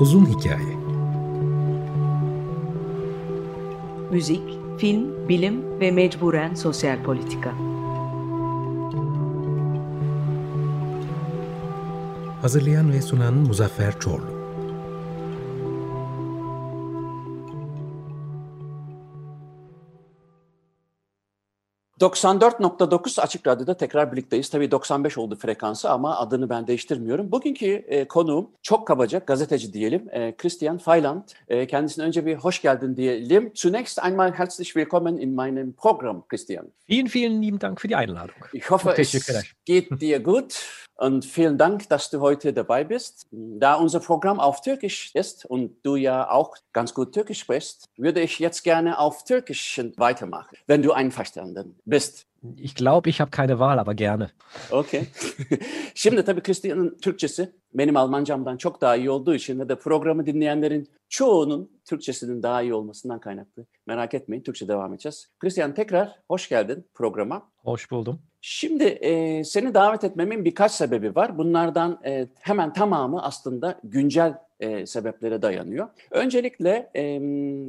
Uzun Hikaye Müzik, film, bilim ve mecburen sosyal politika. Hazırlayan ve sunan Muzaffer Çorlu 94.9 Açık Radyo'da tekrar birlikteyiz. Tabii 95 oldu frekansı ama adını ben değiştirmiyorum. Bugünkü e, konuğum çok kabaca gazeteci diyelim. E, Christian Feiland. E, kendisine önce bir hoş geldin diyelim. Zunächst einmal herzlich willkommen in meinem Programm, Christian. Vielen, vielen lieben Dank für die Einladung. Ich hoffe, es geht dir gut. Und vielen Dank, dass du heute dabei bist. Da unser Programm auf Türkisch ist und du ja auch ganz gut Türkisch sprichst, würde ich jetzt gerne auf Türkisch weitermachen, wenn du einverstanden bist. Ich glaube, ich habe keine Wahl, aber gerne. Okay. Şimdi tabii Christian'ın Türkçesi benim Almancamdan çok daha iyi olduğu için ve de programı dinleyenlerin çoğunun Türkçesinin daha iyi olmasından kaynaklı. Merak etmeyin, Türkçe devam edeceğiz. Christian tekrar hoş geldin programa. Hoş buldum. Şimdi e, seni davet etmemin birkaç sebebi var. Bunlardan e, hemen tamamı aslında güncel e, sebeplere dayanıyor. Öncelikle e,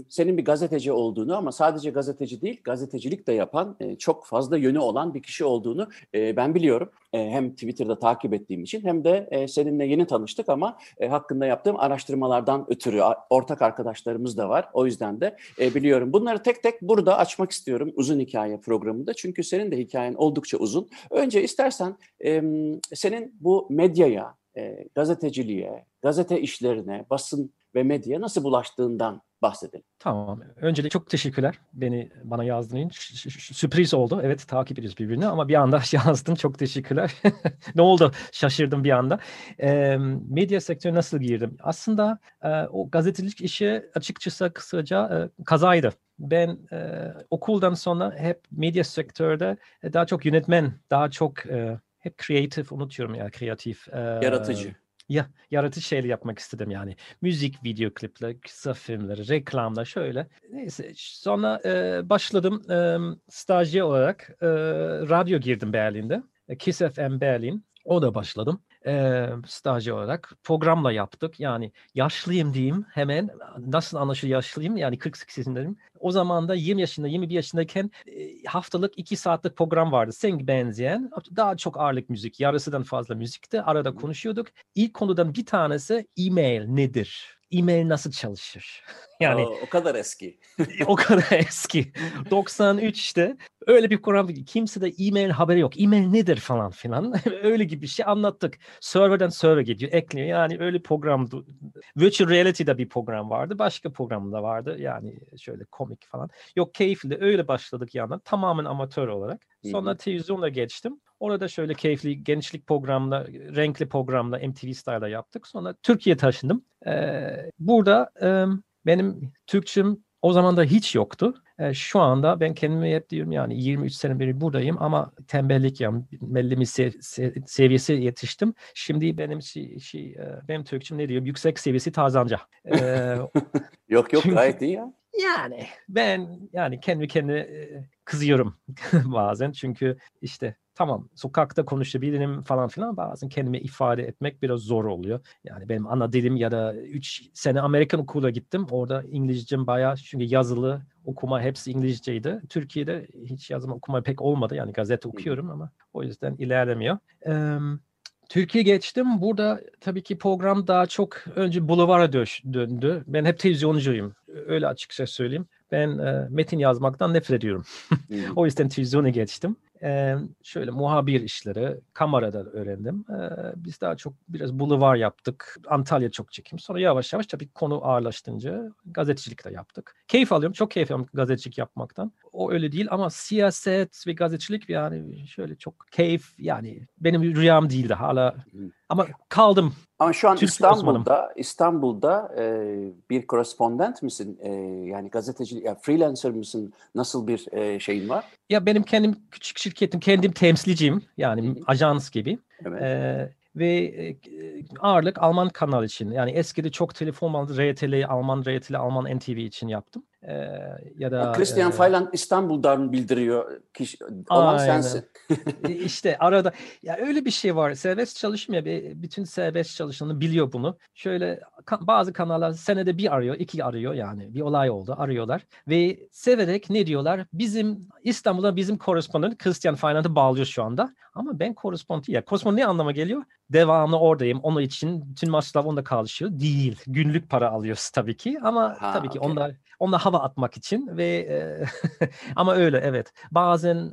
senin bir gazeteci olduğunu ama sadece gazeteci değil, gazetecilik de yapan e, çok fazla yönü olan bir kişi olduğunu e, ben biliyorum. E, hem Twitter'da takip ettiğim için hem de e, seninle yeni tanıştık ama e, hakkında yaptığım araştırmalardan ötürü ortak arkadaşlarımız da var. O yüzden de e, biliyorum. Bunları tek tek burada açmak istiyorum uzun hikaye programında. Çünkü senin de hikayen oldukça uzun. Önce istersen e, senin bu medyaya, e, gazeteciliğe, gazete işlerine, basın ve medya nasıl bulaştığından bahsedelim. Tamam. Öncelikle çok teşekkürler beni bana yazdığın için. Sürpriz oldu. Evet takip ediyoruz birbirini ama bir anda yazdın. Çok teşekkürler. ne oldu? Şaşırdım bir anda. E, medya sektörü nasıl girdim? Aslında e, o gazetecilik işi açıkçası kısaca e, kazaydı. Ben e, okuldan sonra hep medya sektörde e, daha çok yönetmen, daha çok e, hep kreatif unutuyorum ya kreatif. E, Yaratıcı ya yaratıcı şeyler yapmak istedim yani. Müzik, video klipler, kısa filmler, reklamlar şöyle. Neyse sonra e, başladım e, stajyer olarak e, radyo girdim Berlin'de. Kiss FM Berlin. O da başladım e, stajyer olarak programla yaptık. Yani yaşlıyım diyeyim hemen. Nasıl anlaşılır yaşlıyım? Yani 48 yaşındayım. O zaman da 20 yaşında, 21 yaşındayken e, haftalık 2 saatlik program vardı. Sen benzeyen. Daha çok ağırlık müzik. Yarısından fazla müzikti. Arada konuşuyorduk. İlk konudan bir tanesi e-mail nedir? e-mail nasıl çalışır? Yani o, o kadar eski. o kadar eski. 93 işte öyle bir program kimse de e-mail haberi yok. E-mail nedir falan filan. öyle gibi bir şey anlattık. Serverden server gidiyor, ekliyor. Yani öyle program virtual reality'de bir program vardı. Başka program da vardı. Yani şöyle komik falan. Yok keyifli öyle başladık yandan. Tamamen amatör olarak. Sonra televizyonda geçtim. Orada şöyle keyifli gençlik programla, renkli programla MTV Style'da yaptık. Sonra Türkiye taşındım. Ee, burada e, benim Türkçem o zaman da hiç yoktu. E, şu anda ben kendime hep diyorum yani 23 sene beri buradayım ama tembellik yani belli bir se- se- seviyesi yetiştim. Şimdi benim şey, şey benim Türkçem ne diyor? Yüksek seviyesi tazanca. Ee, yok yok çünkü, gayet iyi ya. Yani ben yani kendi kendime kızıyorum bazen çünkü işte tamam sokakta konuşabilirim falan filan bazen kendimi ifade etmek biraz zor oluyor. Yani benim ana dilim ya da 3 sene Amerikan okula gittim. Orada İngilizcem bayağı çünkü yazılı okuma hepsi İngilizceydi. Türkiye'de hiç yazma okuma pek olmadı. Yani gazete okuyorum ama o yüzden ilerlemiyor. Ee, Türkiye geçtim. Burada tabii ki program daha çok önce buluvara döndü. Ben hep televizyoncuyum. Öyle açıkça söyleyeyim. Ben e, metin yazmaktan nefret ediyorum. o yüzden televizyona geçtim e, şöyle muhabir işleri kamerada öğrendim. E, biz daha çok biraz buluvar yaptık. Antalya çok çekim. Sonra yavaş yavaş tabii konu ağırlaştınca gazetecilik de yaptık. Keyif alıyorum. Çok keyif alıyorum gazetecilik yapmaktan. O öyle değil ama siyaset ve gazetecilik yani şöyle çok keyif yani benim rüyam değildi hala. Ama kaldım. Ama şu an Türk İstanbul'da Osman'ım. İstanbul'da e, bir korespondent misin? E, yani gazeteci, ya freelancer mısın? Nasıl bir e, şeyin var? Ya benim kendim küçük şirketim, kendim temsilciyim. Yani ajans gibi. Evet. E, ve e, ağırlık Alman kanal için. Yani eskide çok telefon aldı. RTL, Alman RTL, Alman NTV için yaptım. E, ya da Christian e, Fayland İstanbul'dan bildiriyor kişi olan sensin. işte arada ya öyle bir şey var. Serbest be- bütün serbest çalışanı biliyor bunu. Şöyle bazı kanallar senede bir arıyor, iki arıyor yani bir olay oldu arıyorlar ve severek ne diyorlar? Bizim İstanbul'da bizim korespondent Christian Fayland'ı bağlıyor şu anda. Ama ben korespondent ya korespondent ne anlama geliyor? Devamlı oradayım. Onun için bütün maçlar onda çalışıyor. Değil. Günlük para alıyoruz tabii ki ama Ha, tabii ki onda onda hava atmak için ve ama öyle evet. Bazen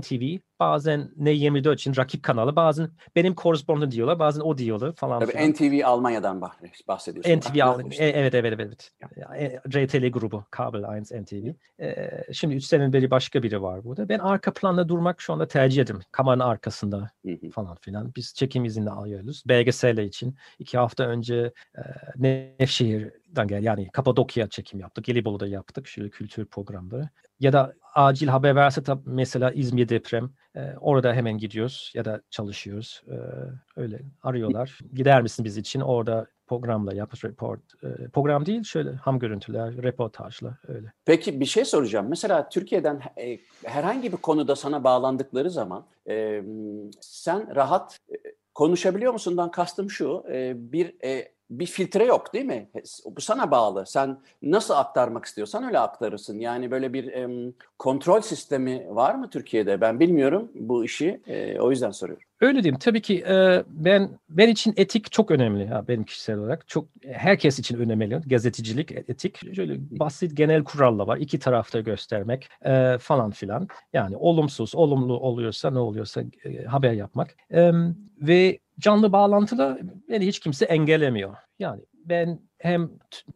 NTV, bazen N24 için rakip kanalı, bazen benim korespondent diyorlar, bazen o diyorlar falan Tabii filan. NTV Almanya'dan bah- bahsediyorsun. NTV Ha, al- işte. e- evet evet evet. Ya, e, RTL grubu, Kabel 1 NTV. E, şimdi 3 sene beri başka biri var burada. Ben arka planda durmak şu anda tercih ederim. Kameranın arkasında falan filan. Biz çekim izni alıyoruz. BGS'le için. iki hafta önce e, Nevşehir'den gel yani Kapadokya çekim yaptık. Gelibolu'da yaptık. Şöyle kültür programları. Ya da acil haber verse tab- mesela İzmir deprem. e, orada hemen gidiyoruz ya da çalışıyoruz. E, öyle arıyorlar. Gider misin biz için? Orada programla yap, report. e, program değil şöyle ham görüntüler, reportajla öyle. Peki bir şey soracağım. Mesela Türkiye'den e, herhangi bir konuda sana bağlandıkları zaman e, sen rahat e, konuşabiliyor musundan kastım şu. e, bir e, bir filtre yok değil mi? Bu sana bağlı. Sen nasıl aktarmak istiyorsan öyle aktarırsın. Yani böyle bir em, kontrol sistemi var mı Türkiye'de? Ben bilmiyorum bu işi. e, o yüzden soruyorum. Öyle diyeyim. Tabii ki e, ben ben için etik çok önemli. Ha, benim kişisel olarak çok herkes için önemli. Gazetecilik, etik şöyle basit genel kurallar var. İki tarafta göstermek e, falan filan. Yani olumsuz, olumlu oluyorsa ne oluyorsa e, haber yapmak. E, ve canlı bağlantıda beni hiç kimse engellemiyor. Yani ben hem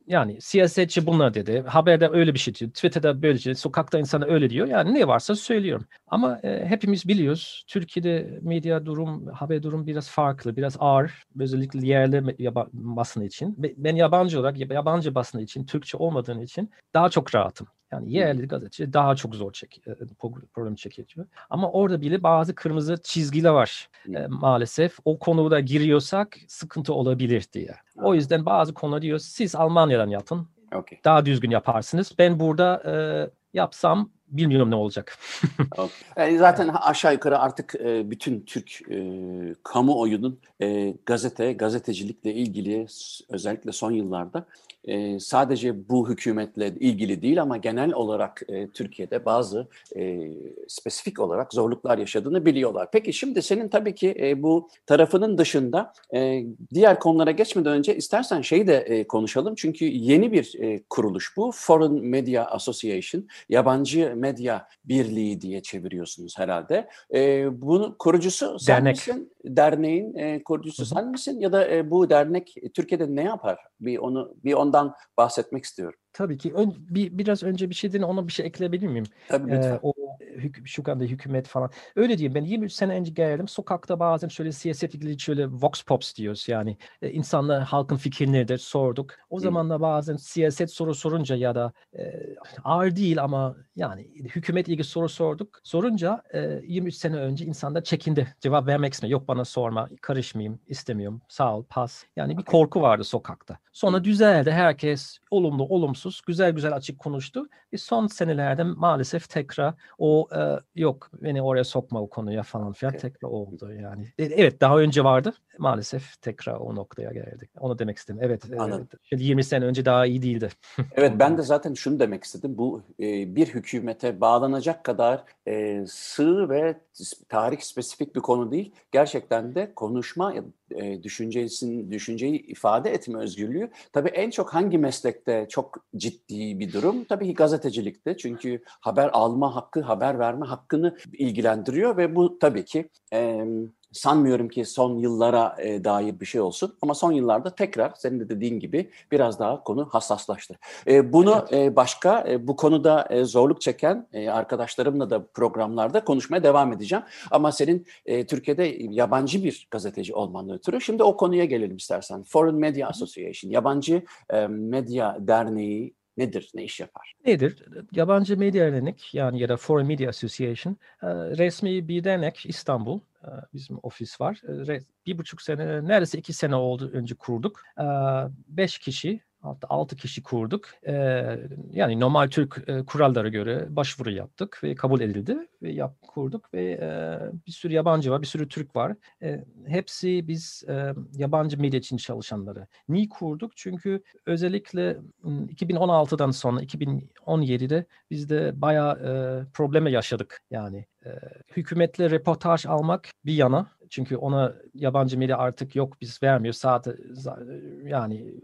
yani siyasetçi bunlar dedi. Haberde öyle bir şey diyor. Twitter'da böyle şey. Sokakta insana öyle diyor. Yani ne varsa söylüyorum. Ama e, hepimiz biliyoruz. Türkiye'de medya durum, haber durum biraz farklı, biraz ağır. Özellikle yerli yaba- basını için. Be- Ben yabancı olarak, yab- yabancı basını için, Türkçe olmadığın için daha çok rahatım. Yani yerli gazeteci daha çok zor çek, e, pro- problem çekiyor. Ama orada bile bazı kırmızı çizgiler var e, maalesef. O konuda giriyorsak sıkıntı olabilir diye. O yüzden bazı konular diyor siz Almanya'dan yapın. Okey. Daha düzgün yaparsınız. Ben burada e, yapsam bilmiyorum ne olacak. Yani zaten aşağı yukarı artık e, bütün Türk e, kamuoyunun e, gazete, gazetecilikle ilgili özellikle son yıllarda e, sadece bu hükümetle ilgili değil ama genel olarak e, Türkiye'de bazı e, spesifik olarak zorluklar yaşadığını biliyorlar. Peki şimdi senin tabii ki e, bu tarafının dışında e, diğer konulara geçmeden önce istersen şeyi de e, konuşalım. Çünkü yeni bir e, kuruluş bu. Foreign Media Association, Yabancı Medya Birliği diye çeviriyorsunuz herhalde. E, bunun kurucusu sen Dernek. misin? Derneğin e, kurucusu sen misin? Ya da e, bu dernek Türkiye'de ne yapar? Bir onu bir ondan bahsetmek istiyorum. Tabii ki. Ön, bir, biraz önce bir şey dedin ona bir şey ekleyebilir miyim? Tabii lütfen. Ee, o hük, şu anda hükümet falan. Öyle diyeyim ben 23 sene önce geldim. Sokakta bazen şöyle siyaset ilgili şöyle vox pops diyoruz yani. E, insanlar halkın fikri nedir sorduk. O zaman da bazen siyaset soru sorunca ya da e, ağır değil ama yani hükümet ilgili soru sorduk. Sorunca e, 23 sene önce insanlar çekindi. Cevap vermek istemiyor. Yok bana sorma. Karışmayayım. istemiyorum. Sağ ol. Pas. Yani bir korku vardı sokakta. Sonra düzeldi. Herkes olumlu olumsuz güzel güzel açık konuştu. Ve son senelerde maalesef tekrar o e, yok beni oraya sokma o konuya falan filan Okey. tekrar oldu yani. E, Evet daha önce vardı. Maalesef tekrar o noktaya geldik. Onu demek istedim. Evet. e, Anladım. şimdi 20 sene önce daha iyi değildi. Evet ben de zaten şunu demek istedim. Bu e, bir hükümete bağlanacak kadar e, sığ ve tarih spesifik bir konu değil. Gerçekten de konuşma, e, düşüncesini, düşünceyi ifade etme özgürlüğü. Tabii en çok hangi meslekte çok ciddi bir durum? Tabii ki gazetecilikte. Çünkü haber alma hakkı, haber verme hakkını ilgilendiriyor ve bu tabii ki e, sanmıyorum ki son yıllara e, dair bir şey olsun. Ama son yıllarda tekrar senin de dediğin gibi biraz daha konu hassaslaştı. E, bunu e, başka e, bu konuda e, zorluk çeken e, arkadaşlarımla da programlarda konuşmaya devam edeceğim. Ama senin e, Türkiye'de yabancı bir gazeteci olmandan ötürü şimdi o konuya gelelim istersen. Foreign Media Association, Yabancı e, Medya Derneği nedir, ne iş yapar? Nedir? Yabancı Medya Dernek yani ya da Foreign Media Association e, resmi bir dernek İstanbul. e, Bizim ofis var. E, re- Bir buçuk sene, neredeyse iki sene oldu önce kurduk. Beş kişi Hatta 6 kişi kurduk. Ee, yani normal Türk e, kurallara göre başvuru yaptık ve kabul edildi ve yap, kurduk ve e, bir sürü yabancı var, bir sürü Türk var. E, hepsi biz e, yabancı medya için çalışanları. Niye kurduk? Çünkü özellikle 2016'dan sonra 2017'de biz de bayağı e, probleme yaşadık. Yani e, hükümetle reportaj almak bir yana çünkü ona yabancı medya artık yok biz vermiyoruz. Saat, yani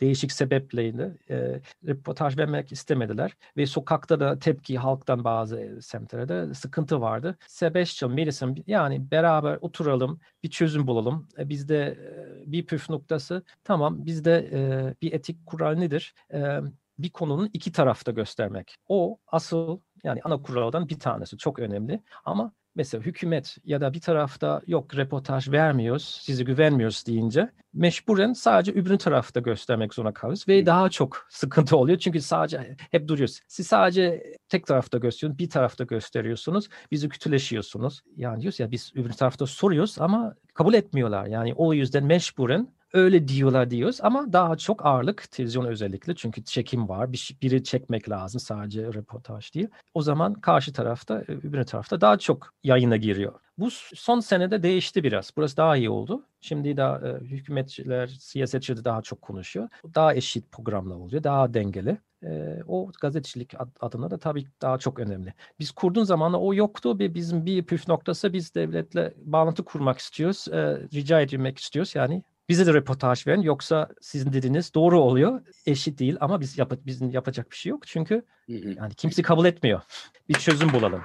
değişik sebepleyle e, reportaj vermek istemediler. Ve sokakta da tepki halktan bazı semtlerde sıkıntı vardı. Sebeşçil, Medicine yani beraber oturalım bir çözüm bulalım. E, bizde e, bir püf noktası tamam bizde e, bir etik kural nedir? E, bir konunun iki tarafta göstermek. O asıl yani ana kuraldan bir tanesi çok önemli. Ama mesela hükümet ya da bir tarafta yok reportaj vermiyoruz, sizi güvenmiyoruz deyince mecburen sadece öbür tarafta göstermek zorunda kalırız ve daha çok sıkıntı oluyor. Çünkü sadece hep duruyoruz. Siz sadece tek tarafta gösteriyorsunuz, bir tarafta gösteriyorsunuz. Bizi kötüleşiyorsunuz. Yani diyoruz ya biz öbür tarafta soruyoruz ama kabul etmiyorlar. Yani o yüzden mecburen öyle diyorlar diyoruz ama daha çok ağırlık televizyon özellikle çünkü çekim var. Bir, biri çekmek lazım sadece röportaj değil. O zaman karşı tarafta öbür tarafta daha çok yayına giriyor. Bu son senede değişti biraz. Burası daha iyi oldu. Şimdi daha e, hükümetçiler, siyasetçiler daha çok konuşuyor. Daha eşit programlar oluyor. Daha dengeli. E, o gazetecilik adına da tabii daha çok önemli. Biz kurduğun zaman o yoktu ve bizim bir püf noktası biz devletle bağlantı kurmak istiyoruz. E, rica etmek istiyoruz. Yani bize de röportaj verin yoksa sizin dediğiniz doğru oluyor. Eşit değil ama biz yap bizim yapacak bir şey yok. Çünkü yani kimse kabul etmiyor. Bir çözüm bulalım.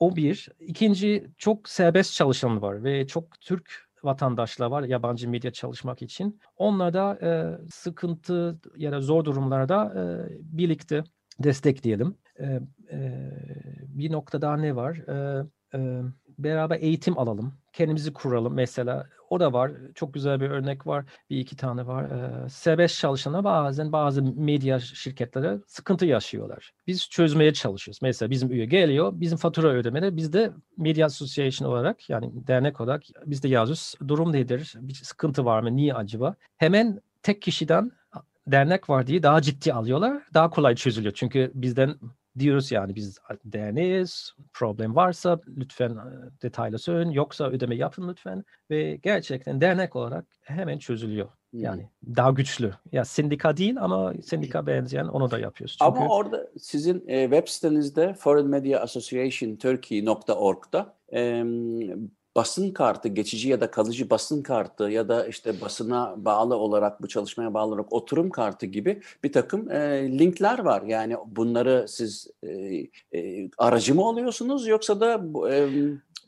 O bir. İkinci çok serbest çalışan var ve çok Türk vatandaşlar var yabancı medya çalışmak için. Onlar da e, sıkıntı ya da zor durumlarda e, birlikte destekleyelim. E, e, bir nokta daha ne var? E, e, beraber eğitim alalım. Kendimizi kuralım mesela. O da var. Çok güzel bir örnek var. Bir iki tane var. Ee, serbest çalışana bazen bazı medya şirketleri sıkıntı yaşıyorlar. Biz çözmeye çalışıyoruz. Mesela bizim üye geliyor. Bizim fatura ödemede biz de Media Association olarak yani dernek olarak biz de yazıyoruz. Durum nedir? Bir sıkıntı var mı? Niye acaba? Hemen tek kişiden dernek var diye daha ciddi alıyorlar. Daha kolay çözülüyor. Çünkü bizden diyoruz yani biz derneğiz. Problem varsa lütfen detaylı söyleyin. Yoksa ödeme yapın lütfen. Ve gerçekten dernek olarak hemen çözülüyor. Yani daha güçlü. Ya sendika değil ama sendika benzeyen onu da yapıyoruz. Çünkü... Ama orada sizin e, web sitenizde Foreign Media Association Turkey.org'da e, basın kartı, geçici ya da kalıcı basın kartı ya da işte basına bağlı olarak bu çalışmaya bağlı olarak oturum kartı gibi bir takım e, linkler var. Yani bunları siz e, e, aracı mı oluyorsunuz yoksa da e,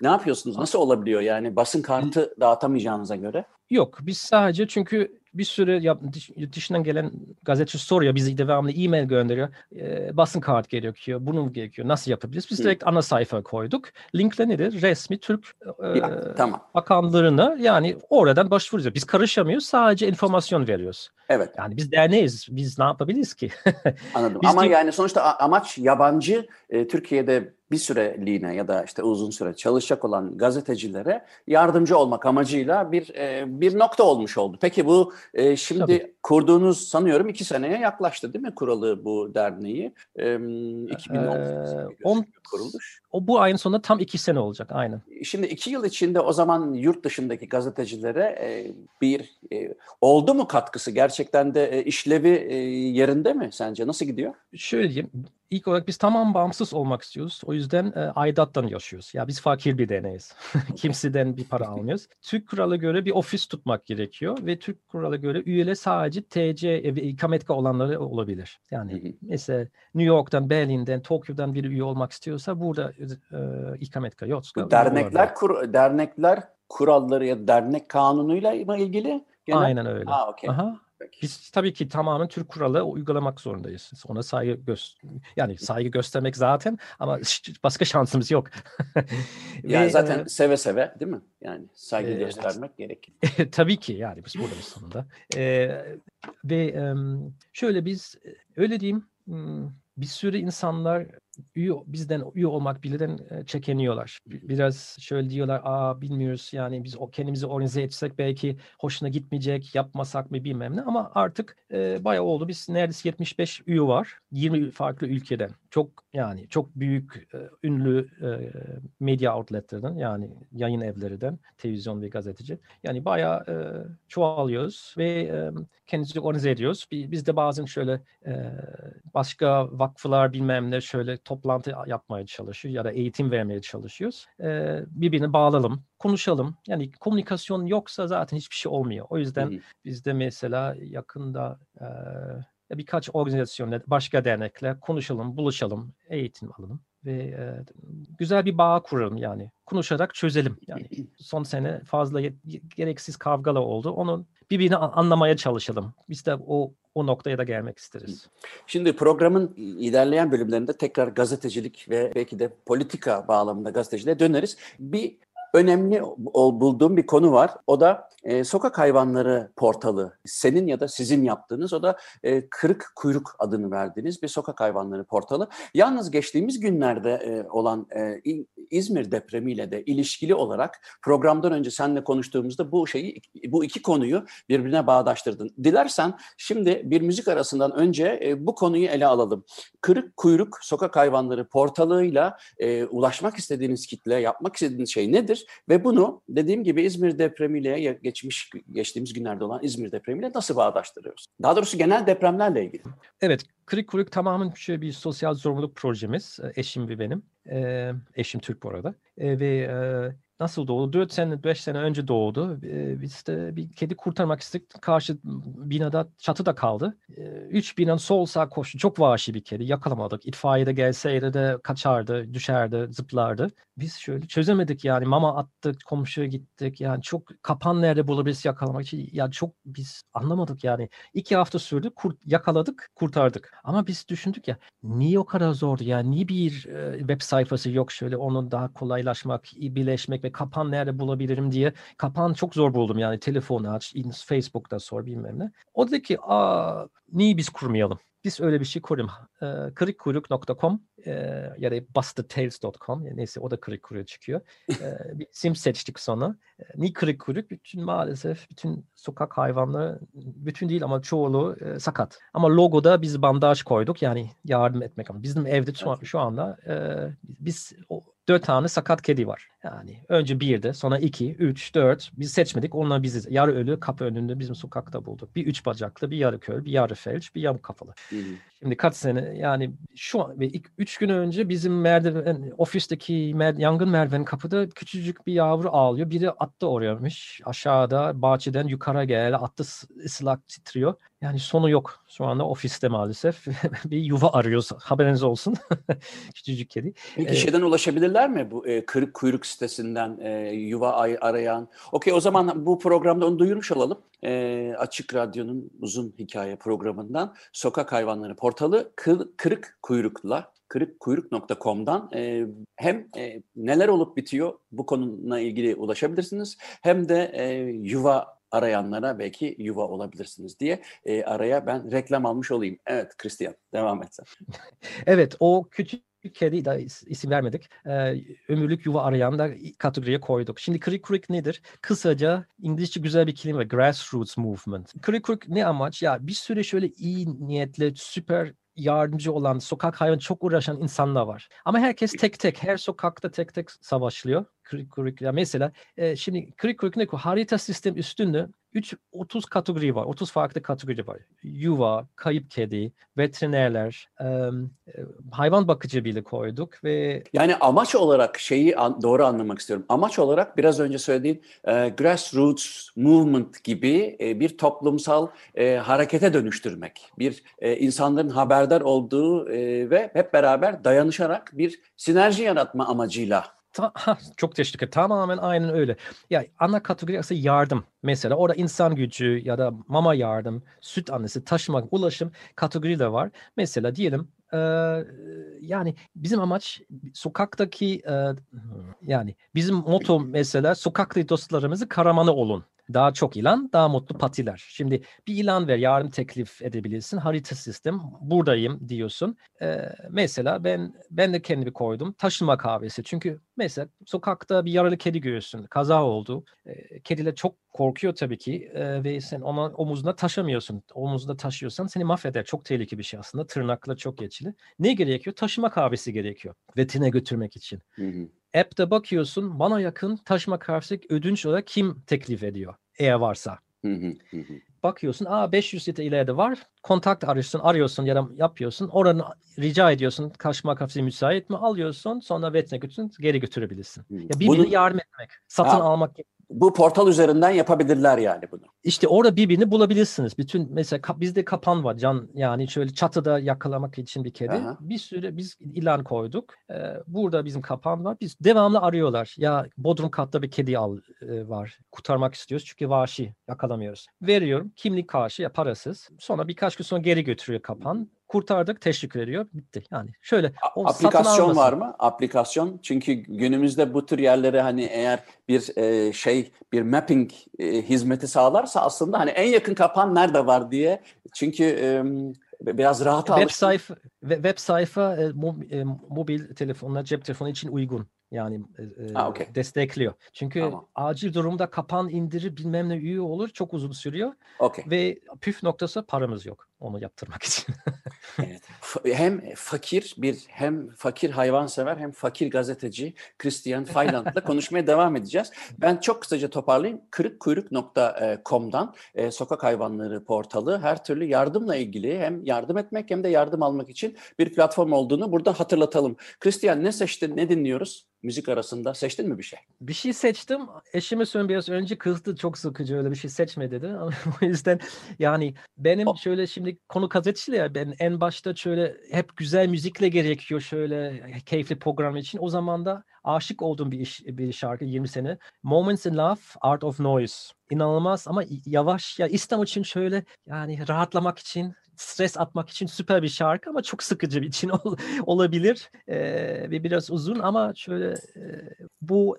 ne yapıyorsunuz? Nasıl olabiliyor yani basın kartı dağıtamayacağınıza göre? Yok biz sadece çünkü bir sürü yap, yurt dışından gelen gazeteci soruyor bizi devamlı e-mail gönderiyor. E, basın kart gerekiyor. Bunu gerekiyor. Nasıl yapabiliriz? Biz direkt ana sayfa koyduk. Linkle nedir? Resmi Türk e, ya, tamam. bakanlığına yani oradan başvuruyoruz. Biz karışamıyoruz. Sadece informasyon veriyoruz. Evet. Yani biz derneğiz. Biz ne yapabiliriz ki? Anladım. Ama de... yani sonuçta amaç yabancı e, Türkiye'de bir süreliğine ya da işte uzun süre çalışacak olan gazetecilere yardımcı olmak amacıyla bir e, bir nokta olmuş oldu. Peki bu e, şimdi Tabii. kurduğunuz sanıyorum iki seneye yaklaştı değil mi kuralı bu derneği? E, 2010 ee, kuruluş. O bu ayın sonunda tam iki sene olacak aynen. Şimdi iki yıl içinde o zaman yurt dışındaki gazetecilere e, bir e, oldu mu katkısı? Gerçekten de e, işlevi e, yerinde mi sence? Nasıl gidiyor? Şöyle diyeyim ilk olarak biz tamam bağımsız olmak istiyoruz. O yüzden e, aidattan yaşıyoruz. Ya biz fakir bir deneyiz. Kimseden bir para almıyoruz. Türk kuralı göre bir ofis tutmak gerekiyor ve Türk kuralı göre üyeler sadece TC ve ikametgah olanları olabilir. Yani mesela New York'tan, Berlin'den, Tokyo'dan bir üye olmak istiyorsa burada e, ikametgah yoksa. Dernekler kur, dernekler kuralları ya dernek kanunuyla ilgili Genel... Aynen öyle. Ha, okay. Aha. Peki. Biz tabii ki tamamen Türk kuralı uygulamak zorundayız. Ona saygı göz yani saygı göstermek zaten ama başka şansımız yok. yani zaten e, seve seve değil mi? Yani saygı e, göstermek gerekir. tabii ki yani biz buradayız sonunda. E, ve e, şöyle biz öyle diyeyim bir sürü insanlar üye, bizden üye olmak bileden e, çekiniyorlar. Biraz şöyle diyorlar, aa bilmiyoruz yani biz o kendimizi organize etsek belki hoşuna gitmeyecek, yapmasak mı bilmem ne. Ama artık e, bayağı oldu. Biz neredeyse 75 üye var. 20 farklı ülkeden. Çok yani çok büyük e, ünlü e, medya outletlerden yani yayın evlerinden, televizyon ve gazeteci. Yani bayağı e, çoğalıyoruz ve e, kendimizi organize ediyoruz. Biz de bazen şöyle e, başka vakıflar bilmem ne şöyle toplantı yapmaya çalışıyor ya da eğitim vermeye çalışıyoruz. E, birbirine bağlayalım, konuşalım. Yani komünikasyon yoksa zaten hiçbir şey olmuyor. O yüzden hmm. bizde mesela yakında e, birkaç organizasyonla, başka dernekle konuşalım, buluşalım, eğitim alalım ve e, güzel bir bağ kuralım yani. Konuşarak çözelim. Yani son sene fazla gereksiz kavgalar oldu. Onun birbirini anlamaya çalışalım. Biz de o o noktaya da gelmek isteriz. Şimdi programın ilerleyen bölümlerinde tekrar gazetecilik ve belki de politika bağlamında gazeteciliğe döneriz. Bir önemli bulduğum bir konu var. O da e, sokak hayvanları portalı. Senin ya da sizin yaptığınız o da e, Kırık Kuyruk adını verdiğiniz bir sokak hayvanları portalı. Yalnız geçtiğimiz günlerde e, olan e, İzmir depremiyle de ilişkili olarak programdan önce seninle konuştuğumuzda bu şeyi bu iki konuyu birbirine bağdaştırdın. Dilersen şimdi bir müzik arasından önce e, bu konuyu ele alalım. Kırık Kuyruk Sokak Hayvanları portalıyla e, ulaşmak istediğiniz kitle, yapmak istediğiniz şey nedir? Ve bunu dediğim gibi İzmir depremiyle geçmiş geçtiğimiz günlerde olan İzmir depremiyle nasıl bağdaştırıyoruz? Daha doğrusu genel depremlerle ilgili. Evet, Kırık Kuyruk tamamen şöyle bir sosyal zorunluluk projemiz. Eşim ve benim. E, eşim Türk bu arada. E, ve e, nasıl doğdu? 4 sene, 5 sene önce doğdu. E, biz de bir kedi kurtarmak istedik. Karşı binada çatıda kaldı. E, üç binanın sol sağ koştu. Çok vahşi bir kedi. Yakalamadık. İtfaiye de gelseydi de kaçardı, düşerdi, zıplardı. Biz şöyle çözemedik yani. Mama attık, komşuya gittik. Yani çok kapan nerede bulabiliriz yakalamak için. Yani çok biz anlamadık yani. İki hafta sürdü. Kurt, yakaladık, kurtardık. Ama biz düşündük ya niye o kadar zordu? Yani niye bir e, web sayfası yok şöyle onun daha kolaylaşmak, birleşmek ve kapan nerede bulabilirim diye. Kapan çok zor buldum yani telefonu aç, Facebook'ta sor bilmem ne. O dedi ki aa niye biz kurmayalım? Biz öyle bir şey kurayım. E, kırıkkuyruk.com e, ya da bustedtails.com neyse o da kırık kuyruk çıkıyor. E, bir isim seçtik sonra. E, niye kırık kuyruk? Bütün maalesef bütün sokak hayvanları bütün değil ama çoğulu e, sakat. Ama logoda biz bandaj koyduk yani yardım etmek ama bizim evde şu, şu anda e, biz o, dört tane sakat kedi var. Yani önce birde, sonra iki, üç, dört. Biz seçmedik. Onlar bizi yarı ölü kapı önünde bizim sokakta bulduk. Bir üç bacaklı, bir yarı kör, bir yarı felç, bir yamuk kafalı. Hı hı. Şimdi kaç sene yani şu an ve ilk üç gün önce bizim merdiven ofisteki mer, yangın merdiven kapıda küçücük bir yavru ağlıyor. Biri attı oraymış. Aşağıda bahçeden yukarı geldi. Attı ıslak titriyor. Yani sonu yok. Şu anda ofiste maalesef. bir yuva arıyoruz. Haberiniz olsun. küçücük kedi. Peki ee, şeyden ulaşabilirler mi bu e, kırık kuyruk sitesinden e, yuva arayan? Okey o zaman bu programda onu duyurmuş olalım. E, Açık Radyo'nun uzun hikaye programından Sokak Hayvanları portalı kır, kırık kuyrukla kırıkkuyruk.com'dan e, hem e, neler olup bitiyor bu konuyla ilgili ulaşabilirsiniz hem de e, yuva arayanlara belki yuva olabilirsiniz diye e, araya ben reklam almış olayım. Evet Christian devam et sen. evet o küçük kedi da isim vermedik. Ee, ömürlük yuva arayan da kategoriye koyduk. Şimdi Creek nedir? Kısaca İngilizce güzel bir kelime grassroots movement. Creek ne amaç? Ya bir süre şöyle iyi niyetli, süper yardımcı olan, sokak hayvan çok uğraşan insanlar var. Ama herkes tek tek, her sokakta tek tek savaşlıyor. Ya mesela e, şimdi Krik ne harita sistem üstünde 3 30 kategori var. 30 farklı kategori var. Yuva, kayıp kedi, veterinerler, e, hayvan bakıcı bile koyduk ve yani amaç olarak şeyi an, doğru anlamak istiyorum. Amaç olarak biraz önce söylediğin e, grassroots movement gibi e, bir toplumsal e, harekete dönüştürmek. Bir e, insanların haberdar olduğu e, ve hep beraber dayanışarak bir sinerji yaratma amacıyla Ta, çok teşekkür ederim. Tamamen aynen öyle. Ya ana kategori aslında yardım. Mesela orada insan gücü ya da mama yardım, süt annesi, taşımak, ulaşım kategori de var. Mesela diyelim e, yani bizim amaç sokaktaki e, yani bizim moto mesela sokaktaki dostlarımızı karamanı olun. Daha çok ilan, daha mutlu patiler. Şimdi bir ilan ver, yardım teklif edebilirsin. Harita sistem, buradayım diyorsun. Ee, mesela ben ben de kendimi koydum. Taşınma kahvesi. Çünkü mesela sokakta bir yaralı kedi görüyorsun. Kaza oldu. Ee, kediler çok korkuyor tabii ki ee, ve sen ona omuzuna taşımıyorsun. Omuzunda taşıyorsan seni mahveder. Çok tehlikeli bir şey aslında. Tırnakla çok geçili. Ne gerekiyor? Taşıma kahvesi gerekiyor. Vetine götürmek için. Hı hı. App'te bakıyorsun bana yakın taşıma kahvesi ödünç olarak kim teklif ediyor? Eğer varsa. Bakıyorsun aa 500 litre ileride var. Kontak arıyorsun, arıyorsun ya da yapıyorsun. Oranı rica ediyorsun. Taşıma kahvesi müsait mi? Alıyorsun. Sonra vetine götürün, geri götürebilirsin. Ya birbirine Bunun- yardım etmek. Satın Ha. almak Bu portal üzerinden yapabilirler yani bunu. İşte orada birbirini bulabilirsiniz. Bütün mesela ka- bizde kapan var can yani şöyle çatıda yakalamak için bir kedi. Aha. Bir süre biz ilan koyduk. Ee, burada bizim kapan var. Biz devamlı arıyorlar. Ya Bodrum katta bir kedi al e, var. Kurtarmak istiyoruz çünkü vahşi yakalamıyoruz. Veriyorum kimlik karşı ya parasız. Sonra birkaç gün sonra geri götürüyor kapan. Kurtardık teşekkür ediyor. Bitti. Yani şöyle o aplikasyon var mı? Aplikasyon. Çünkü günümüzde bu tür yerlere hani eğer bir e, şey bir mapping e, hizmeti sağlarsa aslında hani en yakın kapan nerede var diye. Çünkü e, biraz rahat Web alıştım. sayfa web sayfa e, e, mobil telefonla cep telefonu için uygun. Yani e, e, Ha, okey. destekliyor. Çünkü Tamam. acil durumda kapan indirir bilmem ne üye olur çok uzun sürüyor Okey. ve püf noktası paramız yok onu yaptırmak için. Evet. Hem fakir bir hem fakir hayvansever hem fakir gazeteci Christian Feyland'la konuşmaya devam edeceğiz. Ben çok kısaca toparlayayım. Kırıkkuyruk.com'dan e, sokak hayvanları portalı her türlü yardımla ilgili hem yardım etmek hem de yardım almak için bir platform olduğunu burada hatırlatalım. Christian ne seçtin, ne dinliyoruz? Müzik arasında seçtin mi bir şey? bir şey seçtim. Eşime söyleyeyim biraz önce kızdı çok sıkıcı öyle bir şey seçme dedi. O yüzden yani benim O- şöyle şimdi konu gazeteci ya ben en başta şöyle hep güzel müzikle gerekiyor şöyle keyifli program için. O zaman da aşık olduğum bir iş, bir şarkı 20 sene. Moments in Love, Art of Noise. İnanılmaz ama yavaş ya İstanbul için şöyle yani rahatlamak için stres atmak için süper bir şarkı ama çok sıkıcı bir için ol- olabilir Ee, ve biraz uzun ama şöyle e, bu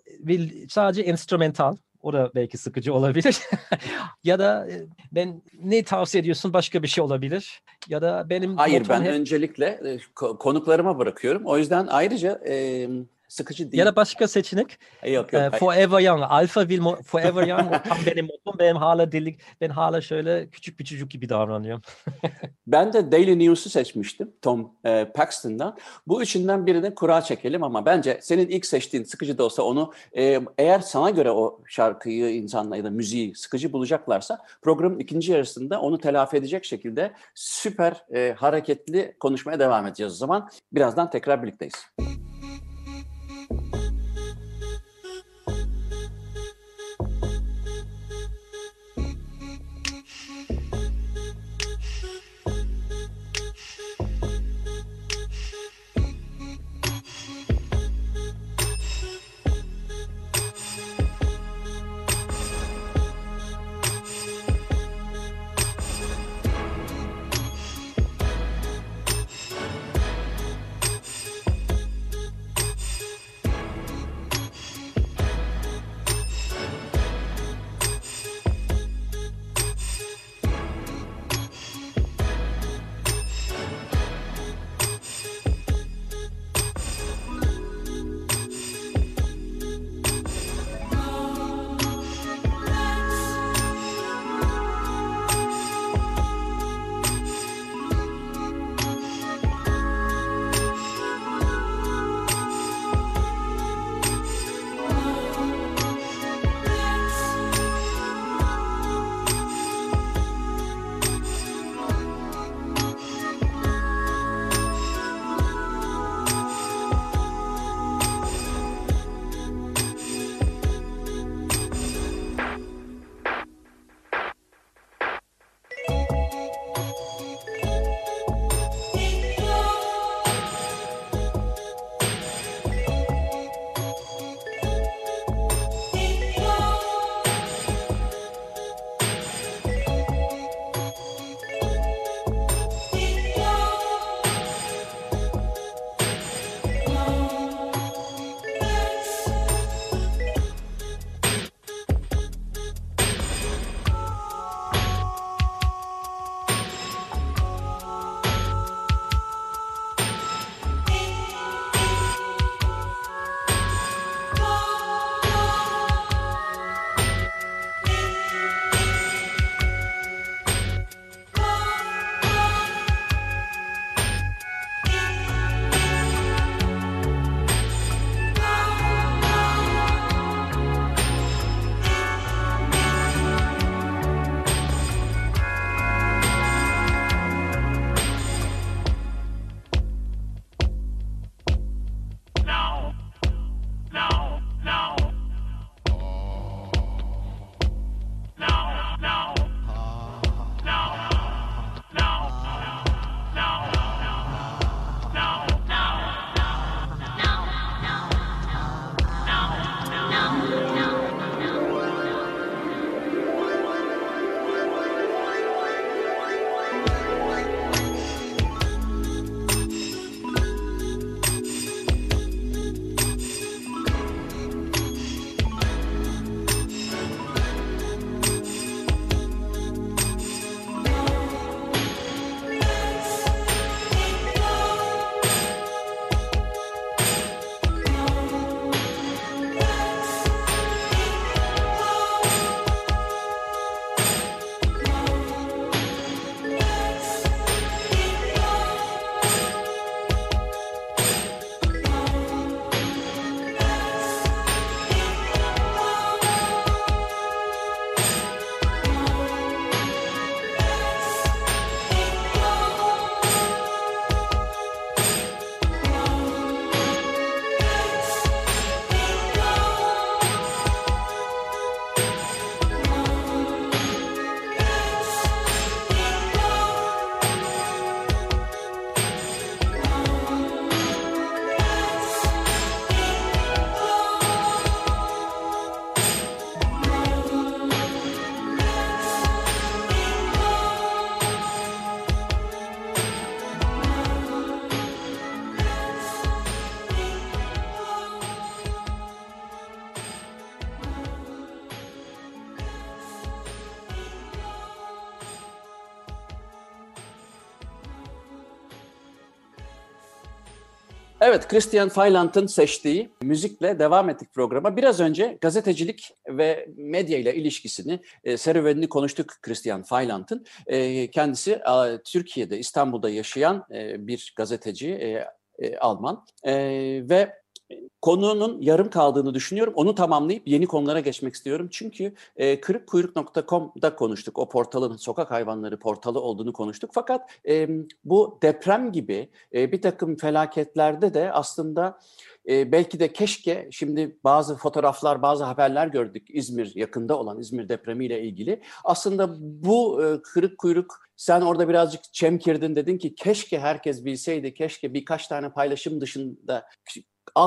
sadece enstrümantal o da belki sıkıcı olabilir. Ya da e, ben ne tavsiye ediyorsun? Başka bir şey olabilir. Ya da benim Hayır ben hep- öncelikle e, ko- konuklarıma bırakıyorum. O yüzden ayrıca e, sıkıcı değil. ya da başka seçenek yok yok. e. Forever Young Alpha Will Mo- Forever Young tam benim mottom benim hala delik ben hala şöyle küçük bir çocuk gibi davranıyorum. Ben de Daily News'u seçmiştim Tom e, Paxton'dan. Bu üçünden birini kura çekelim ama bence senin ilk seçtiğin sıkıcı da olsa onu e, eğer sana göre o şarkıyı insanla ya da müziği sıkıcı bulacaklarsa programın ikinci yarısında onu telafi edecek şekilde süper e, hareketli konuşmaya devam edeceğiz o zaman. Birazdan tekrar birlikteyiz. Evet, Christian Feyland'ın seçtiği müzikle devam ettik programa. Biraz önce gazetecilik ve medya ile ilişkisini, e, serüvenini konuştuk Christian Feyland'ın. E, kendisi e, Türkiye'de, İstanbul'da yaşayan e, bir gazeteci, e, e, Alman. E, ve konunun yarım kaldığını düşünüyorum. Onu tamamlayıp yeni konulara geçmek istiyorum. Çünkü e, kırıkkuyruk.com'da konuştuk. O portalın sokak hayvanları portalı olduğunu konuştuk. Fakat e, bu deprem gibi e, bir takım felaketlerde de aslında e, belki de keşke şimdi bazı fotoğraflar, bazı haberler gördük İzmir yakında olan İzmir depremiyle ilgili. Aslında bu e, kırık kuyruk sen orada birazcık çemkirdin dedin ki keşke herkes bilseydi, keşke birkaç tane paylaşım dışında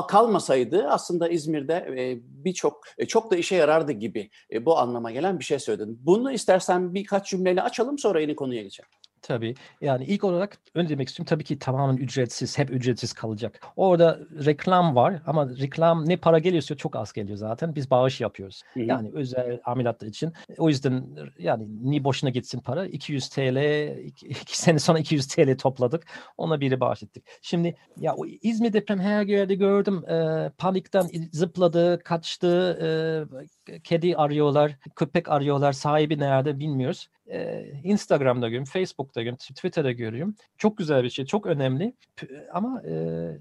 kalmasaydı aslında İzmir'de birçok çok da işe yarardı gibi bu anlama gelen bir şey söyledin. Bunu istersen birkaç cümleyle açalım sonra yeni konuya geçelim. Tabii. Yani ilk olarak önce demek istiyorum tabii ki tamamen ücretsiz, hep ücretsiz kalacak. Orada reklam var ama reklam ne para geliyorsa çok az geliyor zaten. Biz bağış yapıyoruz. Hı hı. Yani özel ameliyatlar için. O yüzden yani ni boşuna gitsin para. 200 TL, iki, iki sene sonra 200 TL topladık. Ona biri bağış ettik. Şimdi ya o İzmir deprem her yerde gördüm. E, panikten zıpladı, kaçtı. E, kedi arıyorlar, köpek arıyorlar. Sahibi nerede bilmiyoruz. Instagram'da görüyorum, Facebook'ta görüyorum, Twitter'da görüyorum. Çok güzel bir şey, çok önemli. Ama e,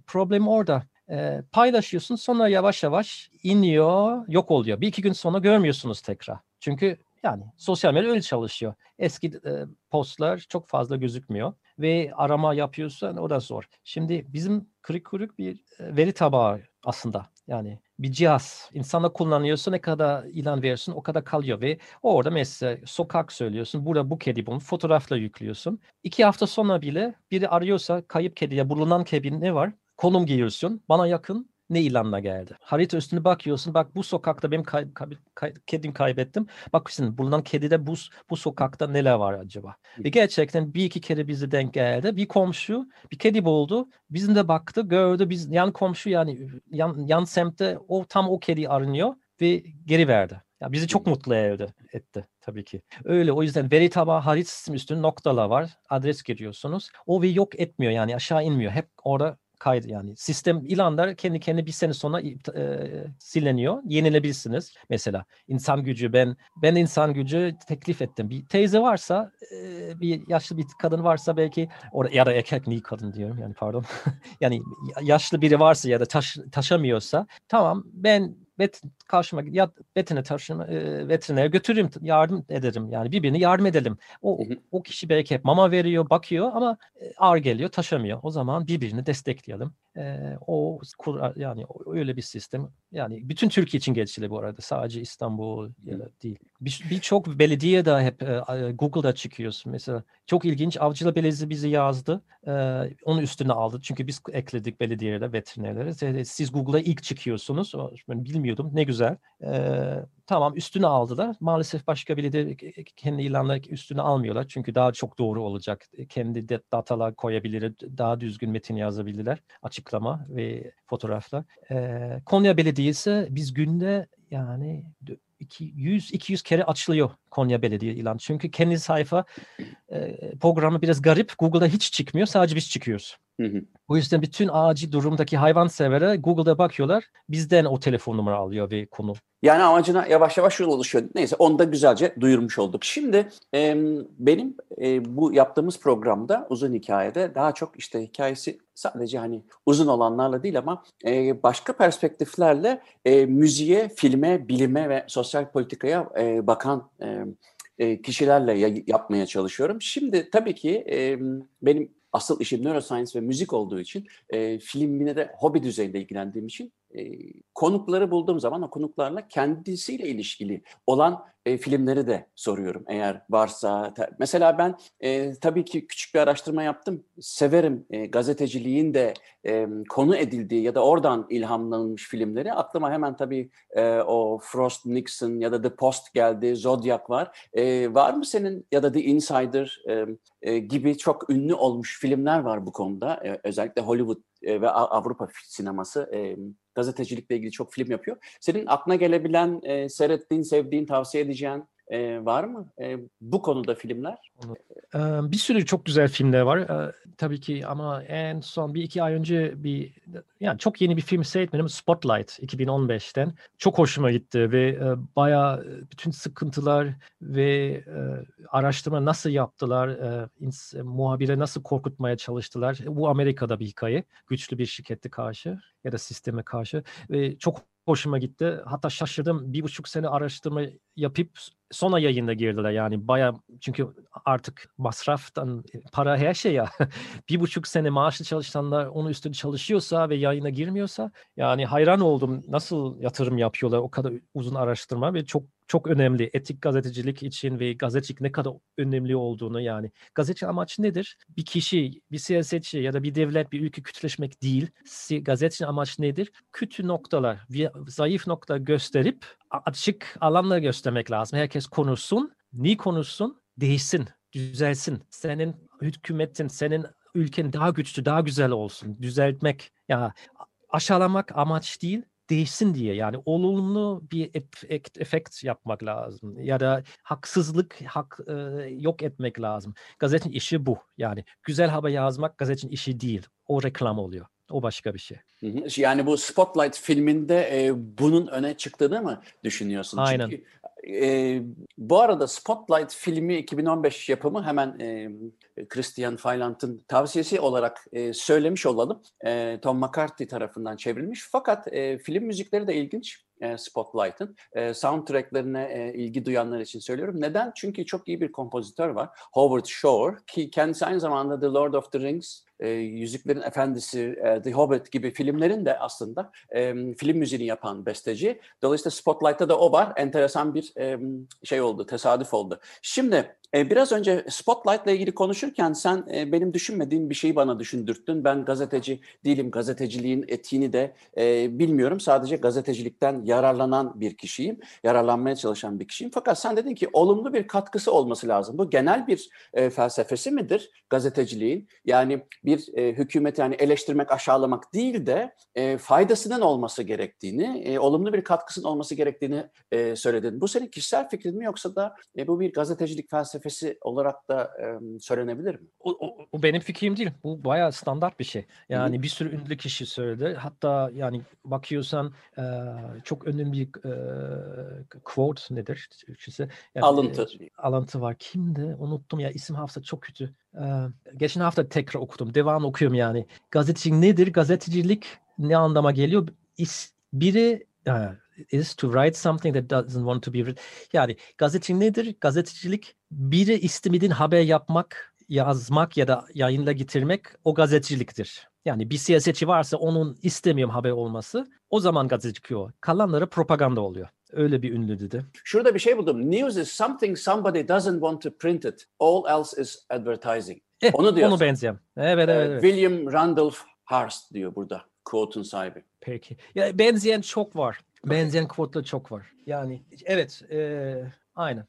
problem orada. E, paylaşıyorsun sonra yavaş yavaş iniyor, yok oluyor. Bir iki gün sonra görmüyorsunuz tekrar. Çünkü yani sosyal medya öyle çalışıyor. Eski e, postlar çok fazla gözükmüyor ve arama yapıyorsan o da zor. Şimdi bizim kırık kırık bir veri tabağı aslında. Yani bir cihaz. İnsanla kullanıyorsun ne kadar ilan verirsin o kadar kalıyor ve orada mesela sokak söylüyorsun. Burada bu kedi bunu fotoğrafla yüklüyorsun. İki hafta sonra bile biri arıyorsa kayıp kediye bulunan kedi ne var? Konum giriyorsun. Bana yakın ne ilanla geldi. Harita üstüne bakıyorsun. Bak bu sokakta benim kay, kay, kay, kedim kaybettim. Bak şimdi bulunan kedide bu, bu sokakta neler var acaba? Ve gerçekten bir iki kere bize denk geldi. Bir komşu bir kedi buldu. Bizim de baktı gördü. Biz yan komşu yani yan, yan semtte o tam o kedi aranıyor ve geri verdi. Ya bizi çok mutlu etti, etti tabii ki. Öyle o yüzden veri tabağı harita sistemi üstünde noktalar var. Adres giriyorsunuz. O ve yok etmiyor yani aşağı inmiyor. Hep orada kaydı yani sistem ilanlar kendi kendi bir sene sonra e, siliniyor. Yenilebilirsiniz. Mesela insan gücü ben ben insan gücü teklif ettim. Bir teyze varsa e, bir yaşlı bir kadın varsa belki orada ya da erkek niye kadın diyorum yani pardon. yani yaşlı biri varsa ya da taş, taşamıyorsa tamam ben vet karşıma ya vetine taşıma e, veterinere götürürüm yardım ederim yani birbirini yardım edelim. O o kişi belki hep mama veriyor, bakıyor ama e, ağır geliyor, taşamıyor. O zaman birbirini destekleyelim. E, o yani öyle bir sistem. Yani bütün Türkiye için geçerli bu arada. Sadece İstanbul değil. Birçok bir belediye de hep e, Google'da çıkıyoruz. Mesela çok ilginç Avcılar Belediyesi bizi yazdı. E, onu üstüne aldı. Çünkü biz ekledik belediyelere, veterinerlere. Siz Google'a ilk çıkıyorsunuz. Ben bilmiyordum. Ne güzel. E, tamam üstüne aldılar. Maalesef başka belediye kendi ilanları üstüne almıyorlar. Çünkü daha çok doğru olacak. Kendi datalar koyabilir, daha düzgün metin yazabilirler. Açıklama ve fotoğraflar. E, Konya Belediyesi biz günde yani 100-200 kere açılıyor Konya Belediye ilan. Çünkü kendi sayfa e, programı biraz garip. Google'da hiç çıkmıyor. Sadece biz çıkıyoruz. Hı hı. O yüzden bütün acil durumdaki hayvan severe Google'da bakıyorlar. Bizden o telefon numara alıyor ve konu. Yani amacına yavaş yavaş yol oluşuyor. Neyse onu da güzelce duyurmuş olduk. Şimdi e, benim e, bu yaptığımız programda uzun hikayede daha çok işte hikayesi sadece hani uzun olanlarla değil ama e, başka perspektiflerle e, müziğe, filme, bilime ve sosyal politikaya e, bakan e, kişilerle yapmaya çalışıyorum. Şimdi tabii ki e, benim asıl işim neuroscience ve müzik olduğu için e, filmine de hobi düzeyinde ilgilendiğim için e, konukları bulduğum zaman o konuklarla kendisiyle ilişkili olan e, filmleri de soruyorum eğer varsa. Mesela ben e, tabii ki küçük bir araştırma yaptım. Severim e, gazeteciliğin de e, konu edildiği ya da oradan ilhamlanmış filmleri. Aklıma hemen tabii e, o Frost Nixon ya da The Post geldi, Zodiac var. E, var mı senin ya da The Insider e, e, gibi çok ünlü olmuş filmler var bu konuda. E, özellikle Hollywood e, ve Avrupa sineması e, gazetecilikle ilgili çok film yapıyor. Senin aklına gelebilen, e, seyrettiğin, sevdiğin, tavsiye edeceğin e, var mı? E, bu konuda filmler? Bir sürü çok güzel filmler var. Tabii ki ama en son bir iki ay önce bir yani çok yeni bir film seyretmedim. Spotlight 2015'ten çok hoşuma gitti ve bayağı bütün sıkıntılar ve araştırma nasıl yaptılar muhabire nasıl korkutmaya çalıştılar? Bu Amerika'da bir hikaye güçlü bir şirkette karşı ya da sisteme karşı ve çok hoşuma gitti. Hatta şaşırdım. Bir buçuk sene araştırma yapıp sonra yayında girdiler. Yani baya çünkü artık masraftan para her şey ya. bir buçuk sene maaşlı çalışanlar onun üstünde çalışıyorsa ve yayına girmiyorsa yani hayran oldum. Nasıl yatırım yapıyorlar o kadar uzun araştırma ve çok çok önemli. Etik gazetecilik için ve gazetecilik ne kadar önemli olduğunu yani. Gazeteci amaç nedir? Bir kişi, bir siyasetçi ya da bir devlet, bir ülke kötüleşmek değil. Gazetecinin amaç nedir? Kötü noktalar, zayıf nokta gösterip açık alanları göstermek lazım. Herkes konuşsun. Niye konuşsun? Değişsin, düzelsin. Senin hükümetin, senin ülken daha güçlü, daha güzel olsun. Düzeltmek. Ya aşağılamak amaç değil değişsin diye yani olumlu bir efekt, efekt yapmak lazım ya da haksızlık hak e, yok etmek lazım. Gazetenin işi bu yani güzel haber yazmak gazetenin işi değil o reklam oluyor o başka bir şey. Yani bu Spotlight filminde e, bunun öne çıktığını mı düşünüyorsun? Aynen. Çünkü e, bu arada Spotlight filmi 2015 yapımı hemen e, Christian Feyland'ın tavsiyesi olarak e, söylemiş olalım. E, Tom McCarthy tarafından çevrilmiş. Fakat e, film müzikleri de ilginç. Spotlight'ın. E, soundtracklerine e, ilgi duyanlar için söylüyorum. Neden? Çünkü çok iyi bir kompozitör var. Howard Shore ki kendisi aynı zamanda The Lord of the Rings, e, Yüzüklerin Efendisi, e, The Hobbit gibi filmlerin de aslında e, film müziğini yapan besteci. Dolayısıyla Spotlight'ta da o var. Enteresan bir şey oldu, tesadüf oldu. Şimdi biraz önce Spotlight'la ilgili konuşurken sen benim düşünmediğim bir şeyi bana düşündürttün. Ben gazeteci değilim, gazeteciliğin etiğini de bilmiyorum. Sadece gazetecilikten yararlanan bir kişiyim, yararlanmaya çalışan bir kişiyim. Fakat sen dedin ki olumlu bir katkısı olması lazım. Bu genel bir felsefesi midir gazeteciliğin? Yani bir e, hükümet yani eleştirmek, aşağılamak değil de e, faydasının olması gerektiğini, e, olumlu bir katkısının olması gerektiğini e, söyledin. Bu senin kişisel fikrin mi yoksa da e, bu bir gazetecilik felsefesi olarak da e, söylenebilir mi? O, o, o benim fikrim değil. Bu bayağı standart bir şey. Yani bir sürü ünlü kişi söyledi. Hatta yani bakıyorsan e, çok önemli bir e, quote nedir Türkçesi? Yani, Alıntı. e, alıntı var. Kimdi? Unuttum ya. isim hafıza çok kötü. Geçen hafta tekrar okudum. Devam okuyorum yani. Gazetecilik nedir? Gazetecilik ne anlama geliyor? İs, biri e, is to write something that doesn't want to be written. Yani gazetecilik nedir? Gazetecilik biri istemediğin haber yapmak, yazmak ya da yayınla getirmek o gazeteciliktir. Yani bir siyasetçi varsa onun istemiyorum haber olması o zaman gazetecilik o. Kalanları propaganda oluyor. Öyle bir ünlü dedi. Şurada bir şey buldum. News is something somebody doesn't want to print it. All else is advertising. Eh, Onu diyorsun. Onu benzeyen. Evet Ee, evet. evet. William Randolph Hearst diyor burada. Quote'un sahibi. Peki. Ya benzeyen çok var. Benzeyen quote'lar çok var. Yani evet, e, aynen.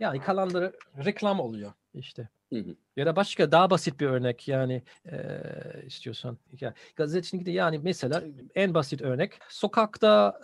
Yani kalanları reklam oluyor işte. Hı hı. Ya da başka daha basit bir örnek yani e, istiyorsan. Ya, gazetecilikte yani mesela en basit örnek sokakta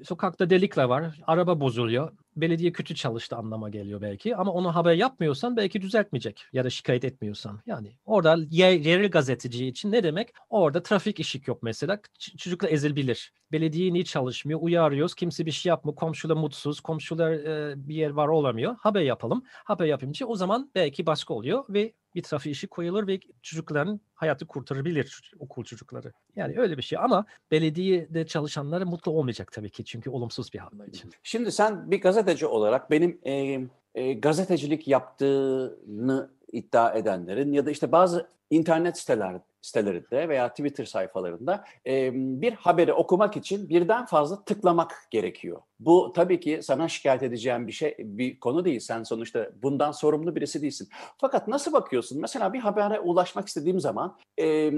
e, sokakta delikler var. Araba bozuluyor. Belediye kötü çalıştı anlama geliyor belki ama onu haber yapmıyorsan belki düzeltmeyecek ya da şikayet etmiyorsan. Yani orada yer, yerel gazeteci için ne demek? Orada trafik ışık yok mesela. Ç- çocuklar ezilebilir. Belediye niye çalışmıyor? Uyarıyoruz. Kimse bir şey yapmıyor. Komşular mutsuz. Komşular e, bir yer var olamıyor. Haber yapalım. Haber yapınca o zaman belki baskı oluyor ve bir trafik ışık koyulur ve çocukların hayatı kurtarabilir okul çocukları. Yani öyle bir şey ama belediyede çalışanları mutlu olmayacak tabii ki çünkü olumsuz bir hamle için. Şimdi sen bir gazeteci olarak benim e, e, gazetecilik yaptığını iddia edenlerin ya da işte bazı internet siteler sitelerinde veya Twitter sayfalarında e, bir haberi okumak için birden fazla tıklamak gerekiyor. Bu tabii ki sana şikayet edeceğim bir şey bir konu değil. Sen sonuçta bundan sorumlu birisi değilsin. Fakat nasıl bakıyorsun? Mesela bir habere ulaşmak istediğim zaman e,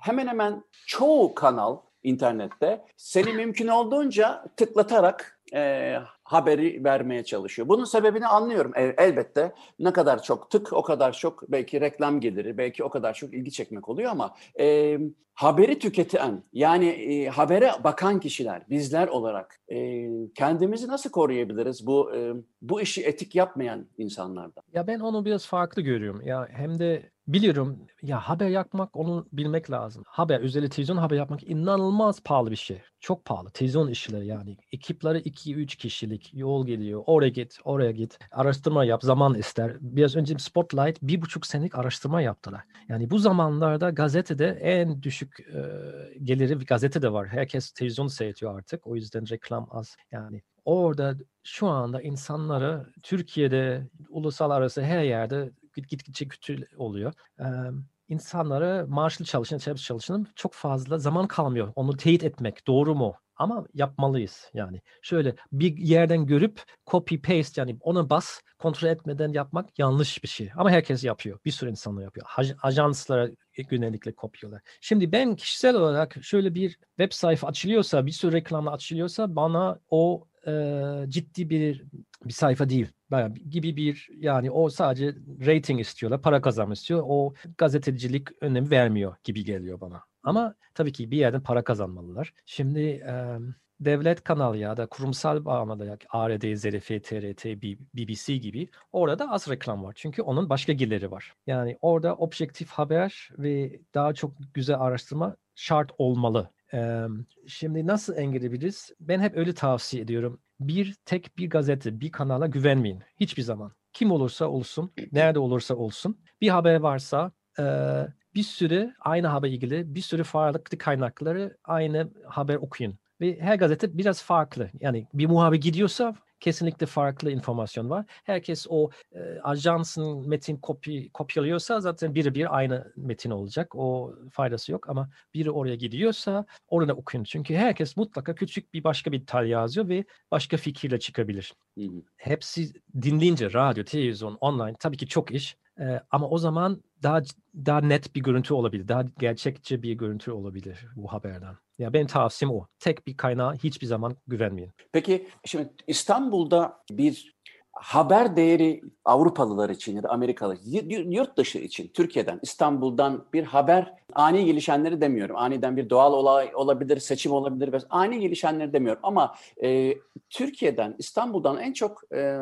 hemen hemen çoğu kanal internette seni mümkün olduğunca tıklatarak e, haberi vermeye çalışıyor. Bunun sebebini anlıyorum El, elbette. Ne kadar çok tık o kadar çok belki reklam geliri, belki o kadar çok ilgi çekmek oluyor ama e, haberi tüketen yani e, habere bakan kişiler bizler olarak e, kendimizi nasıl koruyabiliriz bu e, bu işi etik yapmayan insanlardan? Ya ben onu biraz farklı görüyorum. Ya hem de biliyorum ya haber yapmak onu bilmek lazım. Haber özellikle televizyon haber yapmak inanılmaz pahalı bir şey. Çok pahalı. Televizyon işleri yani. Ekipleri 2-3 kişilik yol geliyor. Oraya git, oraya git. Araştırma yap, zaman ister. Biraz önce Spotlight bir buçuk senelik araştırma yaptılar. Yani bu zamanlarda gazetede en düşük e, geliri bir gazete de var. Herkes televizyon seyrediyor artık. O yüzden reklam az. Yani orada şu anda insanları Türkiye'de ulusal arası her yerde gitgide kötü oluyor. Ee, insanlara maaşlı çalışan, çalışanın çok fazla zaman kalmıyor. Onu teyit etmek doğru mu? Ama yapmalıyız yani. Şöyle bir yerden görüp copy paste yani onu bas kontrol etmeden yapmak yanlış bir şey. Ama herkes yapıyor. Bir sürü insanlar yapıyor. Ajanslara genellikle kopyalar. Şimdi ben kişisel olarak şöyle bir web sayfa açılıyorsa, bir sürü reklamla açılıyorsa bana o e, ciddi bir bir sayfa değil. Bayağı gibi bir yani o sadece rating istiyorlar, para kazanmak istiyor. O gazetecilik önemi vermiyor gibi geliyor bana. Ama tabii ki bir yerden para kazanmalılar. Şimdi e, devlet kanalı ya da kurumsal bağlamda ARD, ZRF, TRT, BBC gibi orada az reklam var. Çünkü onun başka geliri var. Yani orada objektif haber ve daha çok güzel araştırma şart olmalı. Ee, şimdi nasıl engelleyebiliriz? Ben hep öyle tavsiye ediyorum. Bir tek bir gazete, bir kanala güvenmeyin. Hiçbir zaman. Kim olursa olsun, nerede olursa olsun. Bir haber varsa e, bir sürü aynı haber ilgili bir sürü farklı kaynakları aynı haber okuyun. Ve her gazete biraz farklı. Yani bir muhabir gidiyorsa kesinlikle farklı informasyon var. Herkes o e, ajansın metin kopy, kopyalıyorsa zaten birebir aynı metin olacak. O faydası yok ama biri oraya gidiyorsa orada okuyun. Çünkü herkes mutlaka küçük bir başka bir detay yazıyor ve başka fikirle çıkabilir. Hı hı. Hepsi dinleyince radyo, televizyon, online tabii ki çok iş. Ama o zaman daha daha net bir görüntü olabilir. Daha gerçekçi bir görüntü olabilir bu haberden. Ya benim tavsiyem o. Tek bir kaynağa hiçbir zaman güvenmeyin. Peki şimdi İstanbul'da bir haber değeri Avrupalılar için ya da Amerikalı yurt dışı için Türkiye'den İstanbul'dan bir haber ani gelişenleri demiyorum. Aniden bir doğal olay olabilir, seçim olabilir ve ani gelişenleri demiyorum ama e, Türkiye'den İstanbul'dan en çok e,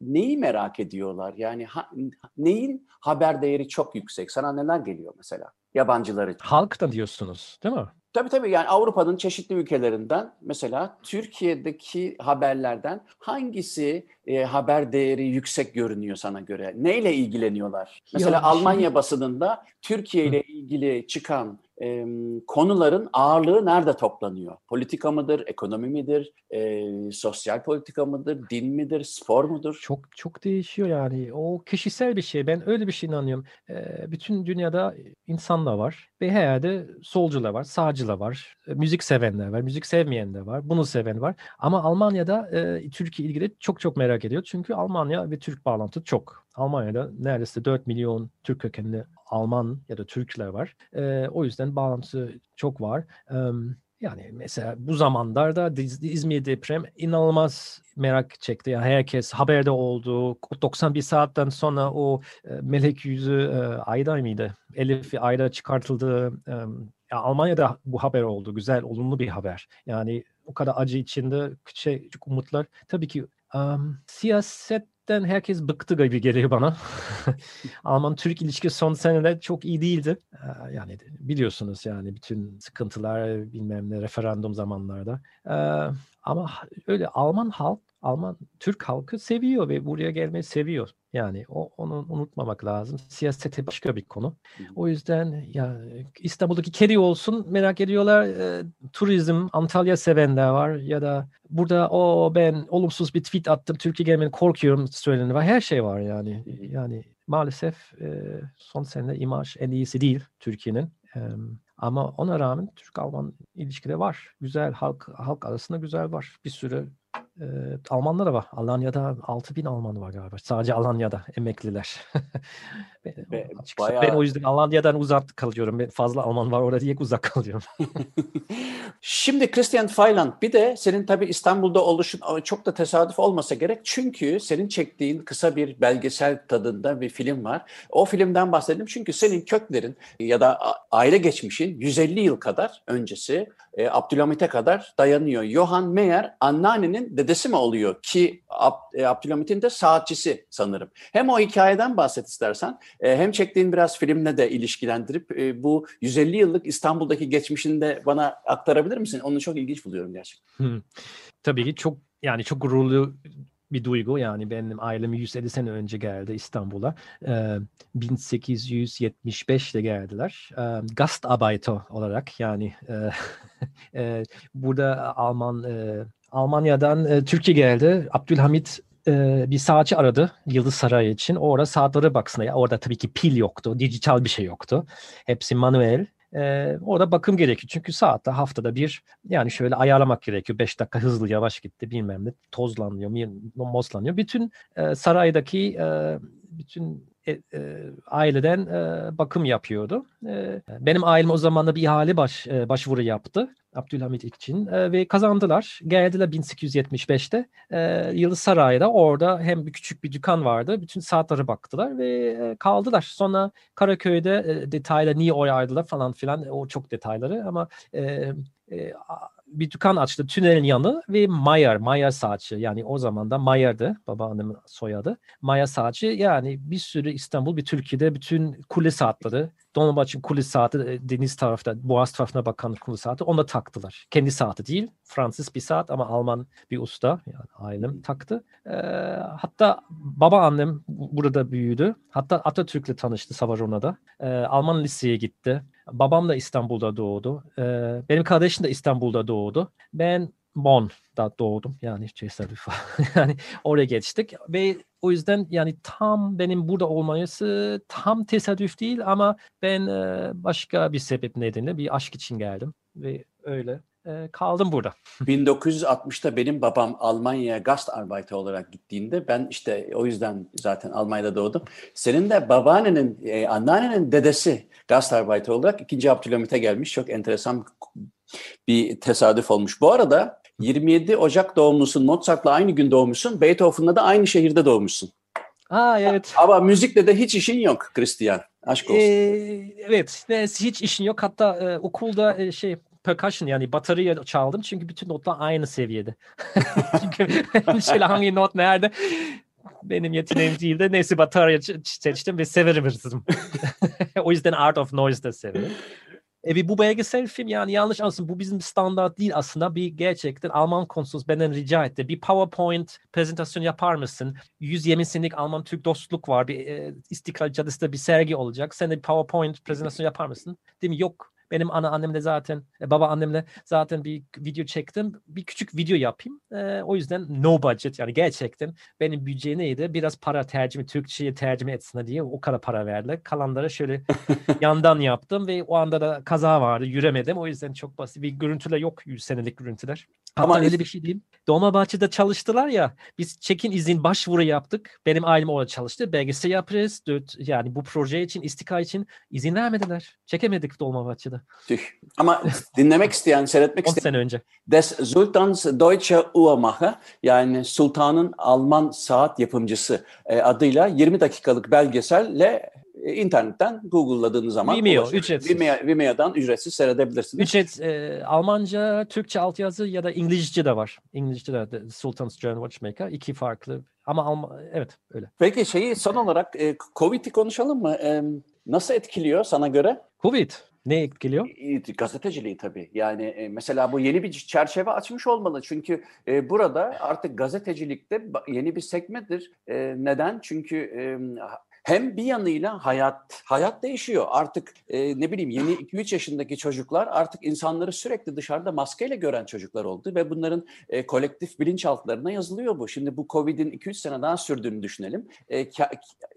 neyi merak ediyorlar? Yani ha, neyin haber değeri çok yüksek? Sana neler geliyor mesela yabancılar için? Halktan diyorsunuz değil mi? Tabii tabii yani Avrupa'nın çeşitli ülkelerinden mesela Türkiye'deki haberlerden hangisi e, haber değeri yüksek görünüyor sana göre? Neyle ilgileniyorlar? Mesela ya, Almanya şimdi... basınında Türkiye ile ilgili çıkan e, konuların ağırlığı nerede toplanıyor? Politika mıdır, ekonomi midir, e, sosyal politika mıdır, din midir, spor mudur? Çok çok değişiyor yani. O kişisel bir şey. Ben öyle bir şey inanıyorum. E, bütün dünyada insanlar var ve her yerde solcular var, sağcılar var, e, müzik sevenler var, müzik sevmeyenler var, bunu seven var. Ama Almanya'da e, Türkiye ilgili çok çok merak ediyor. Çünkü Almanya ve Türk bağlantı çok. Almanya'da neredeyse 4 milyon Türk kökenli Alman ya da Türkler var. E, o yüzden bağlantısı çok var. E, yani mesela bu zamanlarda İzmir deprem inanılmaz merak çekti. Yani herkes haberde oldu. 91 saatten sonra o melek yüzü Ayda mıydı? Elif Ayda çıkartıldı. E, ya Almanya'da bu haber oldu. Güzel, olumlu bir haber. Yani o kadar acı içinde küçük umutlar. Tabii ki um, siyaset Türk'ten herkes bıktı gibi geliyor bana. Alman-Türk ilişki son seneler çok iyi değildi. Yani biliyorsunuz yani bütün sıkıntılar bilmem ne referandum zamanlarda. Ama öyle Alman halk, Alman Türk halkı seviyor ve buraya gelmeyi seviyor. Yani o, onu unutmamak lazım. Siyasete başka bir konu. O yüzden ya İstanbul'daki kedi olsun merak ediyorlar. E, turizm, Antalya sevenler var ya da burada o ben olumsuz bir tweet attım. Türkiye gelmeni korkuyorum söylenen var. Her şey var yani. Yani maalesef e, son sene imaj en iyisi değil Türkiye'nin. E, ama ona rağmen Türk-Alman ilişkileri var. Güzel halk halk arasında güzel var. Bir sürü e, Almanlar da var. Alanya'da 6 bin Alman var galiba. Sadece Alanya'da emekliler. ben, açıkçası bayağı- ben o yüzden Alanya'dan uzak kalıyorum. Ben fazla Alman var orada diye uzak kalıyorum. Şimdi Christian Feyland bir de senin tabii İstanbul'da oluşun çok da tesadüf olmasa gerek. Çünkü senin çektiğin kısa bir belgesel tadında bir film var. O filmden bahsedelim çünkü senin köklerin ya da aile geçmişin 150 yıl kadar öncesi e, Abdülhamit'e kadar dayanıyor. Johann Meyer anneannenin dedesi mi oluyor ki e, Abdülhamit'in de saatçisi sanırım. Hem o hikayeden bahset istersen e, hem çektiğin biraz filmle de ilişkilendirip e, bu 150 yıllık İstanbul'daki geçmişini de bana aktarabilir misin? Onu çok ilginç buluyorum gerçekten. Hı. Tabii ki çok yani çok gururlu bir duygu. Yani benim ailem 150 sene önce geldi İstanbul'a. Ee, 1875'te geldiler. Ee, Gastarbeiter olarak yani e, e, burada Alman e, Almanya'dan e, Türkiye geldi. Abdülhamit e, bir saatçi aradı Yıldız Sarayı için. Orada saatlere baksın. Ya, orada tabii ki pil yoktu. Dijital bir şey yoktu. Hepsi manuel. Ee, orada bakım gerekiyor. Çünkü saatte haftada bir yani şöyle ayarlamak gerekiyor. 5 dakika hızlı yavaş gitti bilmem ne tozlanıyor, mozlanıyor. Bütün e, saraydaki e, bütün e, e, aileden e, bakım yapıyordu. E, benim ailem o zaman da bir ihale baş, e, başvuru yaptı Abdülhamit için e, ve kazandılar. Geldiler 1875'te e, Yıldız Sarayı'da orada hem bir küçük bir dükkan vardı. Bütün saatlere baktılar ve e, kaldılar. Sonra Karaköy'de e, detayla niye oraya ayrıldılar falan filan o çok detayları ama e, e, bir dükkan açtı tünelin yanı ve Mayer, Mayer saatçi yani o zaman da Mayer'dı babaannemin soyadı. Mayer saatçi yani bir sürü İstanbul bir Türkiye'de bütün kule saatleri Dolmabahçe'nin kule saati e, deniz tarafta Boğaz tarafına bakan kule saati onu da taktılar. Kendi saati değil Fransız bir saat ama Alman bir usta yani ailem taktı. Ee, hatta babaannem bu- burada büyüdü. Hatta Atatürk'le tanıştı Savarona'da. Ee, Alman liseye gitti. Babam da İstanbul'da doğdu. Ee, benim kardeşim de İstanbul'da doğdu. Ben Bonn'da doğdum. Yani tesadüf. yani oraya geçtik ve o yüzden yani tam benim burada olması tam tesadüf değil ama ben e, başka bir sebep nedeniyle bir aşk için geldim ve öyle e, kaldım burada. 1960'ta benim babam Almanya'ya Gastarbeiter olarak gittiğinde ben işte o yüzden zaten Almanya'da doğdum. Senin de babaannenin, e, anneannenin dedesi Gastarbeiter olarak 2. Abdülhamit'e gelmiş. Çok enteresan bir tesadüf olmuş. Bu arada 27 Ocak doğumlusun, Mozart'la aynı gün doğmuşsun, Beethoven'la da aynı şehirde doğmuşsun. Aa evet. Ama müzikle de hiç işin yok Christian. Aşk olsun. Ee, evet, hiç işin yok. Hatta e, okulda e, şey percussion yani batarya çaldım çünkü bütün notlar aynı seviyede. çünkü şöyle hangi not nerede benim yeteneğim değil de neyse batarya seçtim ve severim hırsızım. o yüzden Art of Noise da severim. E, ve bu belgesel film yani yanlış anlasın bu bizim standart değil aslında bir gerçekten Alman konsolos benden rica etti. Bir PowerPoint prezentasyon yapar mısın? 120 senelik Alman-Türk dostluk var. Bir e, İstiklal Caddesi'nde bir sergi olacak. Sen de bir PowerPoint prezentasyon yapar mısın? Değil mi? Yok. Benim ana annemle zaten, e, baba annemle zaten bir video çektim. Bir küçük video yapayım. E, o yüzden no budget yani gerçekten benim bütçe neydi? Biraz para tercüme, Türkçe'ye tercüme etsin diye o kadar para verdiler. Kalanları şöyle yandan yaptım ve o anda da kaza vardı. Yüremedim. O yüzden çok basit. Bir görüntüler yok. 100 senelik görüntüler. Hatta Ama öyle bir şey diyeyim. Dolmabahçe'de çalıştılar ya. Biz çekin izin başvuru yaptık. Benim ailem orada çalıştı. Belgesel yaparız. Dört, yani bu proje için, istika için izin vermediler. Çekemedik Dolmabahçe'de. Tüh. Ama dinlemek isteyen, seyretmek 10 isteyen sene önce. Des Sultans Deutsche Uhrmacher yani Sultanın Alman saat yapımcısı e, adıyla 20 dakikalık belgeselle e, internetten Google'ladığınız zaman Vimeo, ulaşır. ücretsiz. Vimeo, Vimeo'dan ücretsiz seyredebilirsiniz. Ücret e, Almanca, Türkçe altyazı ya da İngilizce de var. İngilizce de The Sultan's German Watchmaker. iki farklı. Ama Alman, evet öyle. Peki şeyi son olarak e, Covid'i konuşalım mı? E, nasıl etkiliyor sana göre? Covid ne etkiliyor? Gazeteciliği tabii. Yani e, mesela bu yeni bir çerçeve açmış olmalı. Çünkü e, burada artık gazetecilikte yeni bir sekmedir. E, neden? Çünkü hem bir yanıyla hayat hayat değişiyor. Artık e, ne bileyim yeni 2-3 yaşındaki çocuklar artık insanları sürekli dışarıda maskeyle gören çocuklar oldu ve bunların e, kolektif bilinçaltlarına yazılıyor bu. Şimdi bu Covid'in 2-3 sene daha sürdüğünü düşünelim. E,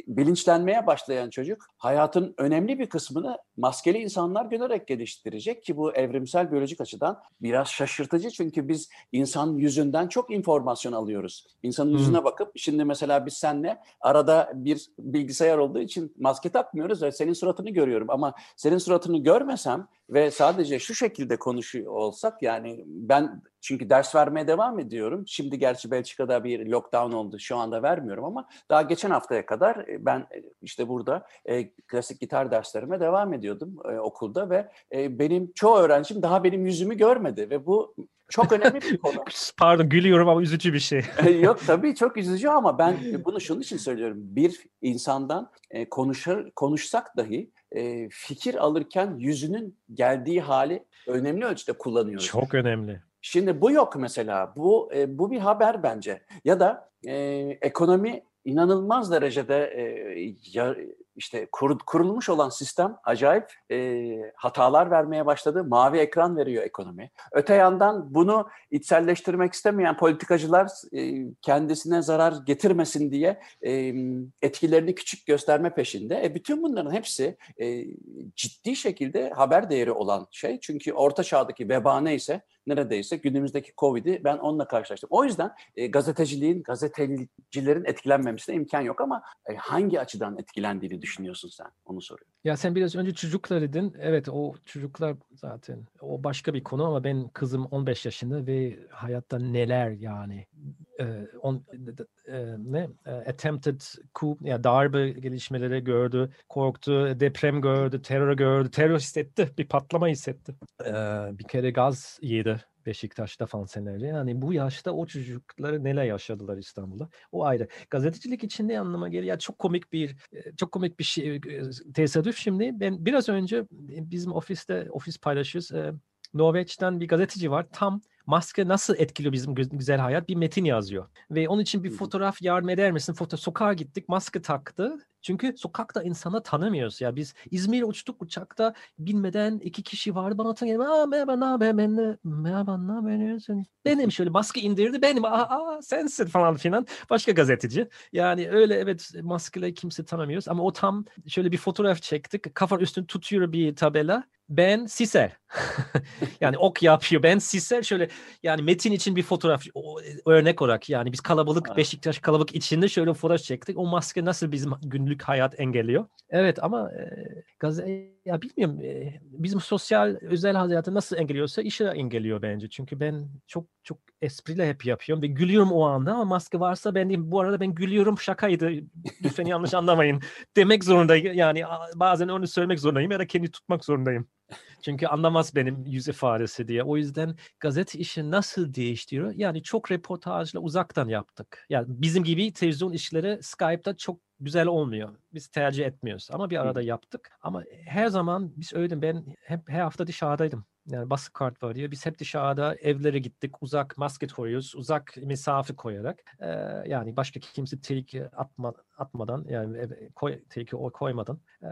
bilinçlenmeye başlayan çocuk hayatın önemli bir kısmını maskeli insanlar görerek geliştirecek ki bu evrimsel biyolojik açıdan biraz şaşırtıcı çünkü biz insan yüzünden çok informasyon alıyoruz. İnsanın yüzüne hmm. bakıp şimdi mesela biz senle arada bir bilgisayar olduğu için maske takmıyoruz ve senin suratını görüyorum ama senin suratını görmesem ve sadece şu şekilde konuşuyor olsak yani ben çünkü ders vermeye devam ediyorum. Şimdi gerçi Belçika'da bir lockdown oldu. Şu anda vermiyorum ama daha geçen haftaya kadar e, ben e, işte burada e, klasik gitar derslerime devam ediyordum e, okulda ve e, benim çoğu öğrencim daha benim yüzümü görmedi ve bu çok önemli bir konu. Pardon gülüyorum ama üzücü bir şey. Yok tabii çok üzücü ama ben bunu şunun için söylüyorum. Bir insandan e, konuşur, konuşsak dahi e, fikir alırken yüzünün geldiği hali önemli ölçüde kullanıyoruz. Çok önemli. Şimdi bu yok mesela. Bu e, bu bir haber bence. Ya da e, ekonomi inanılmaz derecede e, ya, işte kur, kurulmuş olan sistem acayip e, hatalar vermeye başladı. Mavi ekran veriyor ekonomi. Öte yandan bunu içselleştirmek istemeyen politikacılar e, kendisine zarar getirmesin diye e, etkilerini küçük gösterme peşinde. E, bütün bunların hepsi e, ciddi şekilde haber değeri olan şey. Çünkü orta çağdaki veba neyse neredeyse günümüzdeki Covid'i ben onunla karşılaştım. O yüzden e, gazeteciliğin, gazetecilerin etkilenmemesine imkan yok ama e, hangi açıdan etkilendiğini düşünüyorsun sen? Onu soruyorum. Ya sen biraz önce çocuklar dedin. Evet o çocuklar zaten o başka bir konu ama ben kızım 15 yaşında ve hayatta neler yani e, on, e, ne e, attempted coup ya darbe gelişmeleri gördü, korktu, deprem gördü, terör gördü, terör hissetti, bir patlama hissetti. E, bir kere gaz yedi Beşiktaş'ta falan senelerce. Yani bu yaşta o çocukları neler yaşadılar İstanbul'da. O ayrı. Gazetecilik için ne anlama geliyor? Ya çok komik bir çok komik bir şey tesadüf şimdi. Ben biraz önce bizim ofiste ofis paylaşıyoruz. Norveç'ten bir gazeteci var. Tam maske nasıl etkiliyor bizim güzel hayat bir metin yazıyor. Ve onun için bir fotoğraf yardım eder misin? Foto sokağa gittik maske taktı. Çünkü sokakta insana tanımıyoruz ya. Biz İzmir'e uçtuk uçakta bilmeden iki kişi vardı bana tanıyor. Aa merhaba ne haber ben de merhaba ne haber Benim şöyle maske indirdi benim aa, aa sensin falan filan. Başka gazeteci. Yani öyle evet maskeyle kimse tanımıyoruz ama o tam şöyle bir fotoğraf çektik. Kafa üstünü tutuyor bir tabela ben Siser. yani ok yapıyor. Ben Siser şöyle yani metin için bir fotoğraf örnek olarak yani biz kalabalık Beşiktaş kalabalık içinde şöyle fotoğraf çektik. O maske nasıl bizim günlük hayat engelliyor? Evet ama e, gazete ya bilmiyorum bizim sosyal özel hayatı nasıl engelliyorsa işe engelliyor bence. Çünkü ben çok çok espriyle hep yapıyorum ve gülüyorum o anda ama maske varsa ben diyeyim, bu arada ben gülüyorum şakaydı. Lütfen yanlış anlamayın. Demek zorundayım. Yani bazen onu söylemek zorundayım ya da kendi tutmak zorundayım. Çünkü anlamaz benim yüz ifadesi diye. O yüzden gazete işi nasıl değiştiriyor? Yani çok reportajla uzaktan yaptık. Yani bizim gibi televizyon işleri Skype'da çok güzel olmuyor. Biz tercih etmiyoruz ama bir arada yaptık. Ama her zaman biz öyle ben hep her hafta dışarıdaydım. Yani baskı kart var diyor. Biz hep dışarıda evlere gittik. Uzak maske koyuyoruz. Uzak mesafe koyarak. Ee, yani başka kimse tehlike atma, atmadan yani koy, tehlike koymadan e,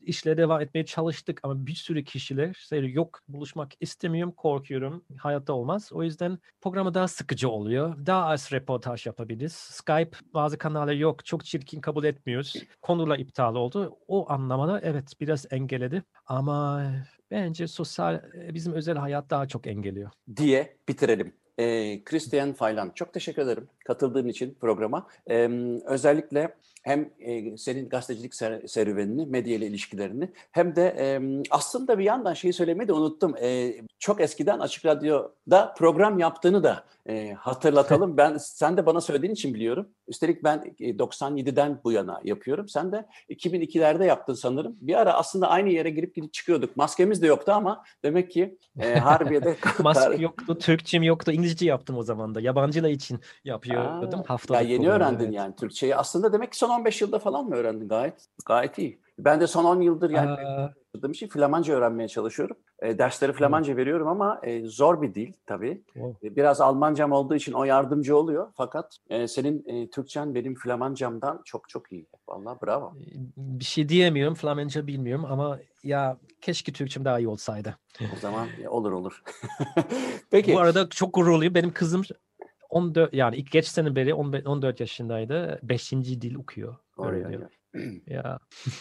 işlere devam etmeye çalıştık. Ama bir sürü kişiler söylüyor yok buluşmak istemiyorum, korkuyorum. Hayatta olmaz. O yüzden programı daha sıkıcı oluyor. Daha az reportaj yapabiliriz. Skype bazı kanallar yok. Çok çirkin kabul etmiyoruz. Konular iptal oldu. O anlamada evet biraz engelledi. Ama bence sosyal bizim özel hayat daha çok engelliyor. Diye bitirelim. Ee, Christian Faylan çok teşekkür ederim katıldığın için programa. Ee, özellikle hem e, senin gazetecilik ser, serüvenini, medya ile ilişkilerini hem de e, aslında bir yandan şeyi söylemeyi de unuttum. E, çok eskiden Açık Radyo'da program yaptığını da e, hatırlatalım. Ben sen de bana söylediğin için biliyorum. Üstelik ben 97'den bu yana yapıyorum. Sen de 2002'lerde yaptın sanırım. Bir ara aslında aynı yere girip gidip çıkıyorduk. Maskemiz de yoktu ama demek ki e, Harbiye'de... Maske yoktu, Türkçem yoktu. İngilizce yaptım o zaman da. Yabancılar için yapıyordum. Aa, ya yeni öğrendin evet. yani Türkçeyi. Aslında demek ki son 15 yılda falan mı öğrendin? Gayet gayet iyi. Ben de son 10 yıldır yani yaşadığım için Flamanca öğrenmeye çalışıyorum. E, dersleri Flamanca veriyorum ama e, zor bir dil tabii. wow. E, Biraz Almancam olduğu için o yardımcı oluyor. Fakat e, senin e, Türkçen benim Flamancamdan çok çok iyi. Vallahi bravo. Bir şey diyemiyorum. Flamenca bilmiyorum ama ya keşke Türkçem daha iyi olsaydı. O zaman e, olur olur. Peki. Bu arada çok gururluyum. Benim kızım 14 yani ilk geç sene beri 15 14 yaşındaydı. 5. dil okuyor. Öğreniyor. Ya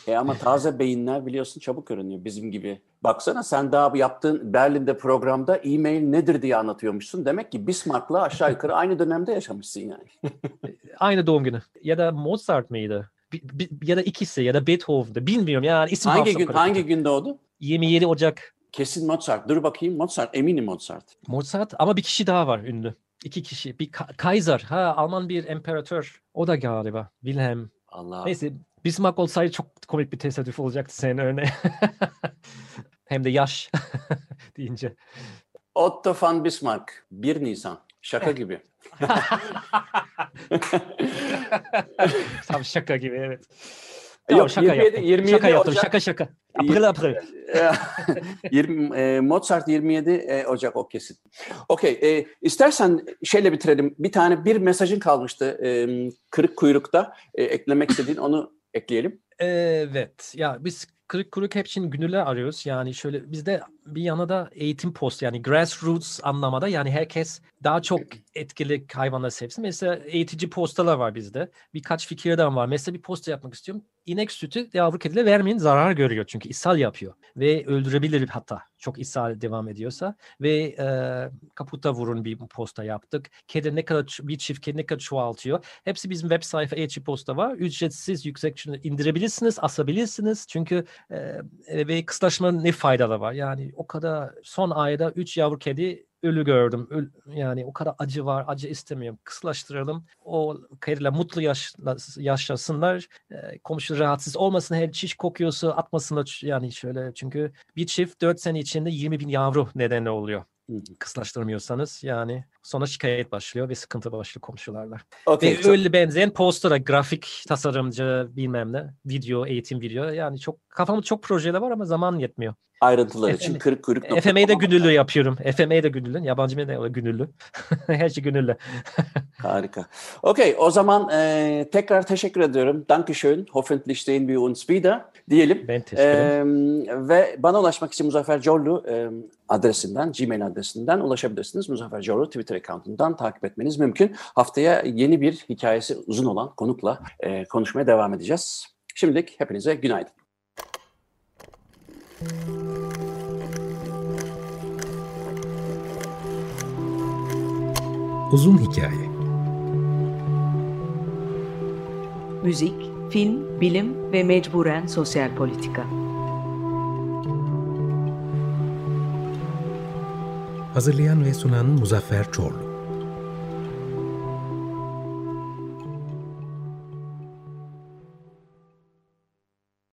E ama taze beyinler biliyorsun çabuk öğreniyor bizim gibi. Baksana sen daha yaptığın Berlin'de programda e-mail nedir diye anlatıyormuşsun. Demek ki Bismarck'la aşağı yukarı aynı dönemde yaşamışsın yani. aynı doğum günü. Ya da Mozart mıydı? Ya da ikisi ya da Beethoven'dı. Bilmiyorum yani isim hangi gün hangi gün doğdu? 27 Ocak Kesin Mozart. Dur bakayım Mozart. Eminim Mozart. Mozart ama bir kişi daha var ünlü. İki kişi. Bir Ka- Kaiser. Ha Alman bir imparator. O da galiba. Wilhelm. Allah. Neyse Bismarck olsaydı çok komik bir tesadüf olacaktı senin örneğin. Hem de yaş deyince. Otto von Bismarck. 1 Nisan. Şaka gibi. Tam şaka gibi evet. Yok, Tamam, şaka 27 yaptım. 27 şaka yaptım. Ocak- Şaka şaka. April april. 20, e, Mozart 27 e, Ocak o kesin. Okey. E, istersen şeyle bitirelim. Bir tane bir mesajın kalmıştı e, kırık kuyrukta. E, eklemek istediğin onu ekleyelim. Evet. Ya biz kırık kırık hep için günlüler arıyoruz. Yani şöyle bizde bir yana da eğitim post yani grassroots anlamada yani herkes daha çok etkili hayvanları sevsin. Mesela eğitici postalar var bizde. Birkaç fikirden var. Mesela bir posta yapmak istiyorum. İnek sütü yavru kedilere vermeyin zarar görüyor çünkü ishal yapıyor ve öldürebilir hatta çok ishal devam ediyorsa ve e, kaputa vurun bir posta yaptık. Kedi ne kadar bir çift kedi ne kadar çoğaltıyor. Hepsi bizim web sayfa e posta var. Ücretsiz yüksek indirebilirsiniz, asabilirsiniz. Çünkü e, ve kıslaşmanın ne faydaları var? Yani o kadar son ayda 3 yavru kedi ölü gördüm. Öl- yani o kadar acı var. Acı istemiyorum. Kıslaştıralım. O kediler mutlu yaşla- yaşasınlar. E, komşu rahatsız olmasın. Her çiş kokuyorsa atmasınlar. Yani şöyle çünkü bir çift 4 sene içinde 20 bin yavru nedeni oluyor. Kıslaştırmıyorsanız yani sonra şikayet başlıyor ve sıkıntı başlıyor komşularla. Okey. Ve çok- öyle benzeyen postera, grafik tasarımcı bilmem ne, video, eğitim video. Yani çok kafamda çok projeler var ama zaman yetmiyor. Ayrıntılar için Efendim, kırık FMA'de com. gönüllü yapıyorum. FMA'de gönüllü. Yabancı medya gönüllü. Her şey gönüllü. Harika. Okey, o zaman e, tekrar teşekkür ediyorum. Dankeschön. Hoffentlich sehen wir uns wieder diyelim. Ben teşekkür ederim. E, ve bana ulaşmak için Muzaffer Corlu e, adresinden, Gmail adresinden ulaşabilirsiniz. Muzaffer Corlu Twitter account'undan takip etmeniz mümkün. Haftaya yeni bir hikayesi uzun olan konukla e, konuşmaya devam edeceğiz. Şimdilik hepinize günaydın. Uzun Hikaye Müzik, film, bilim ve mecburen sosyal politika. Hazırlayan ve sunan Muzaffer Çorlu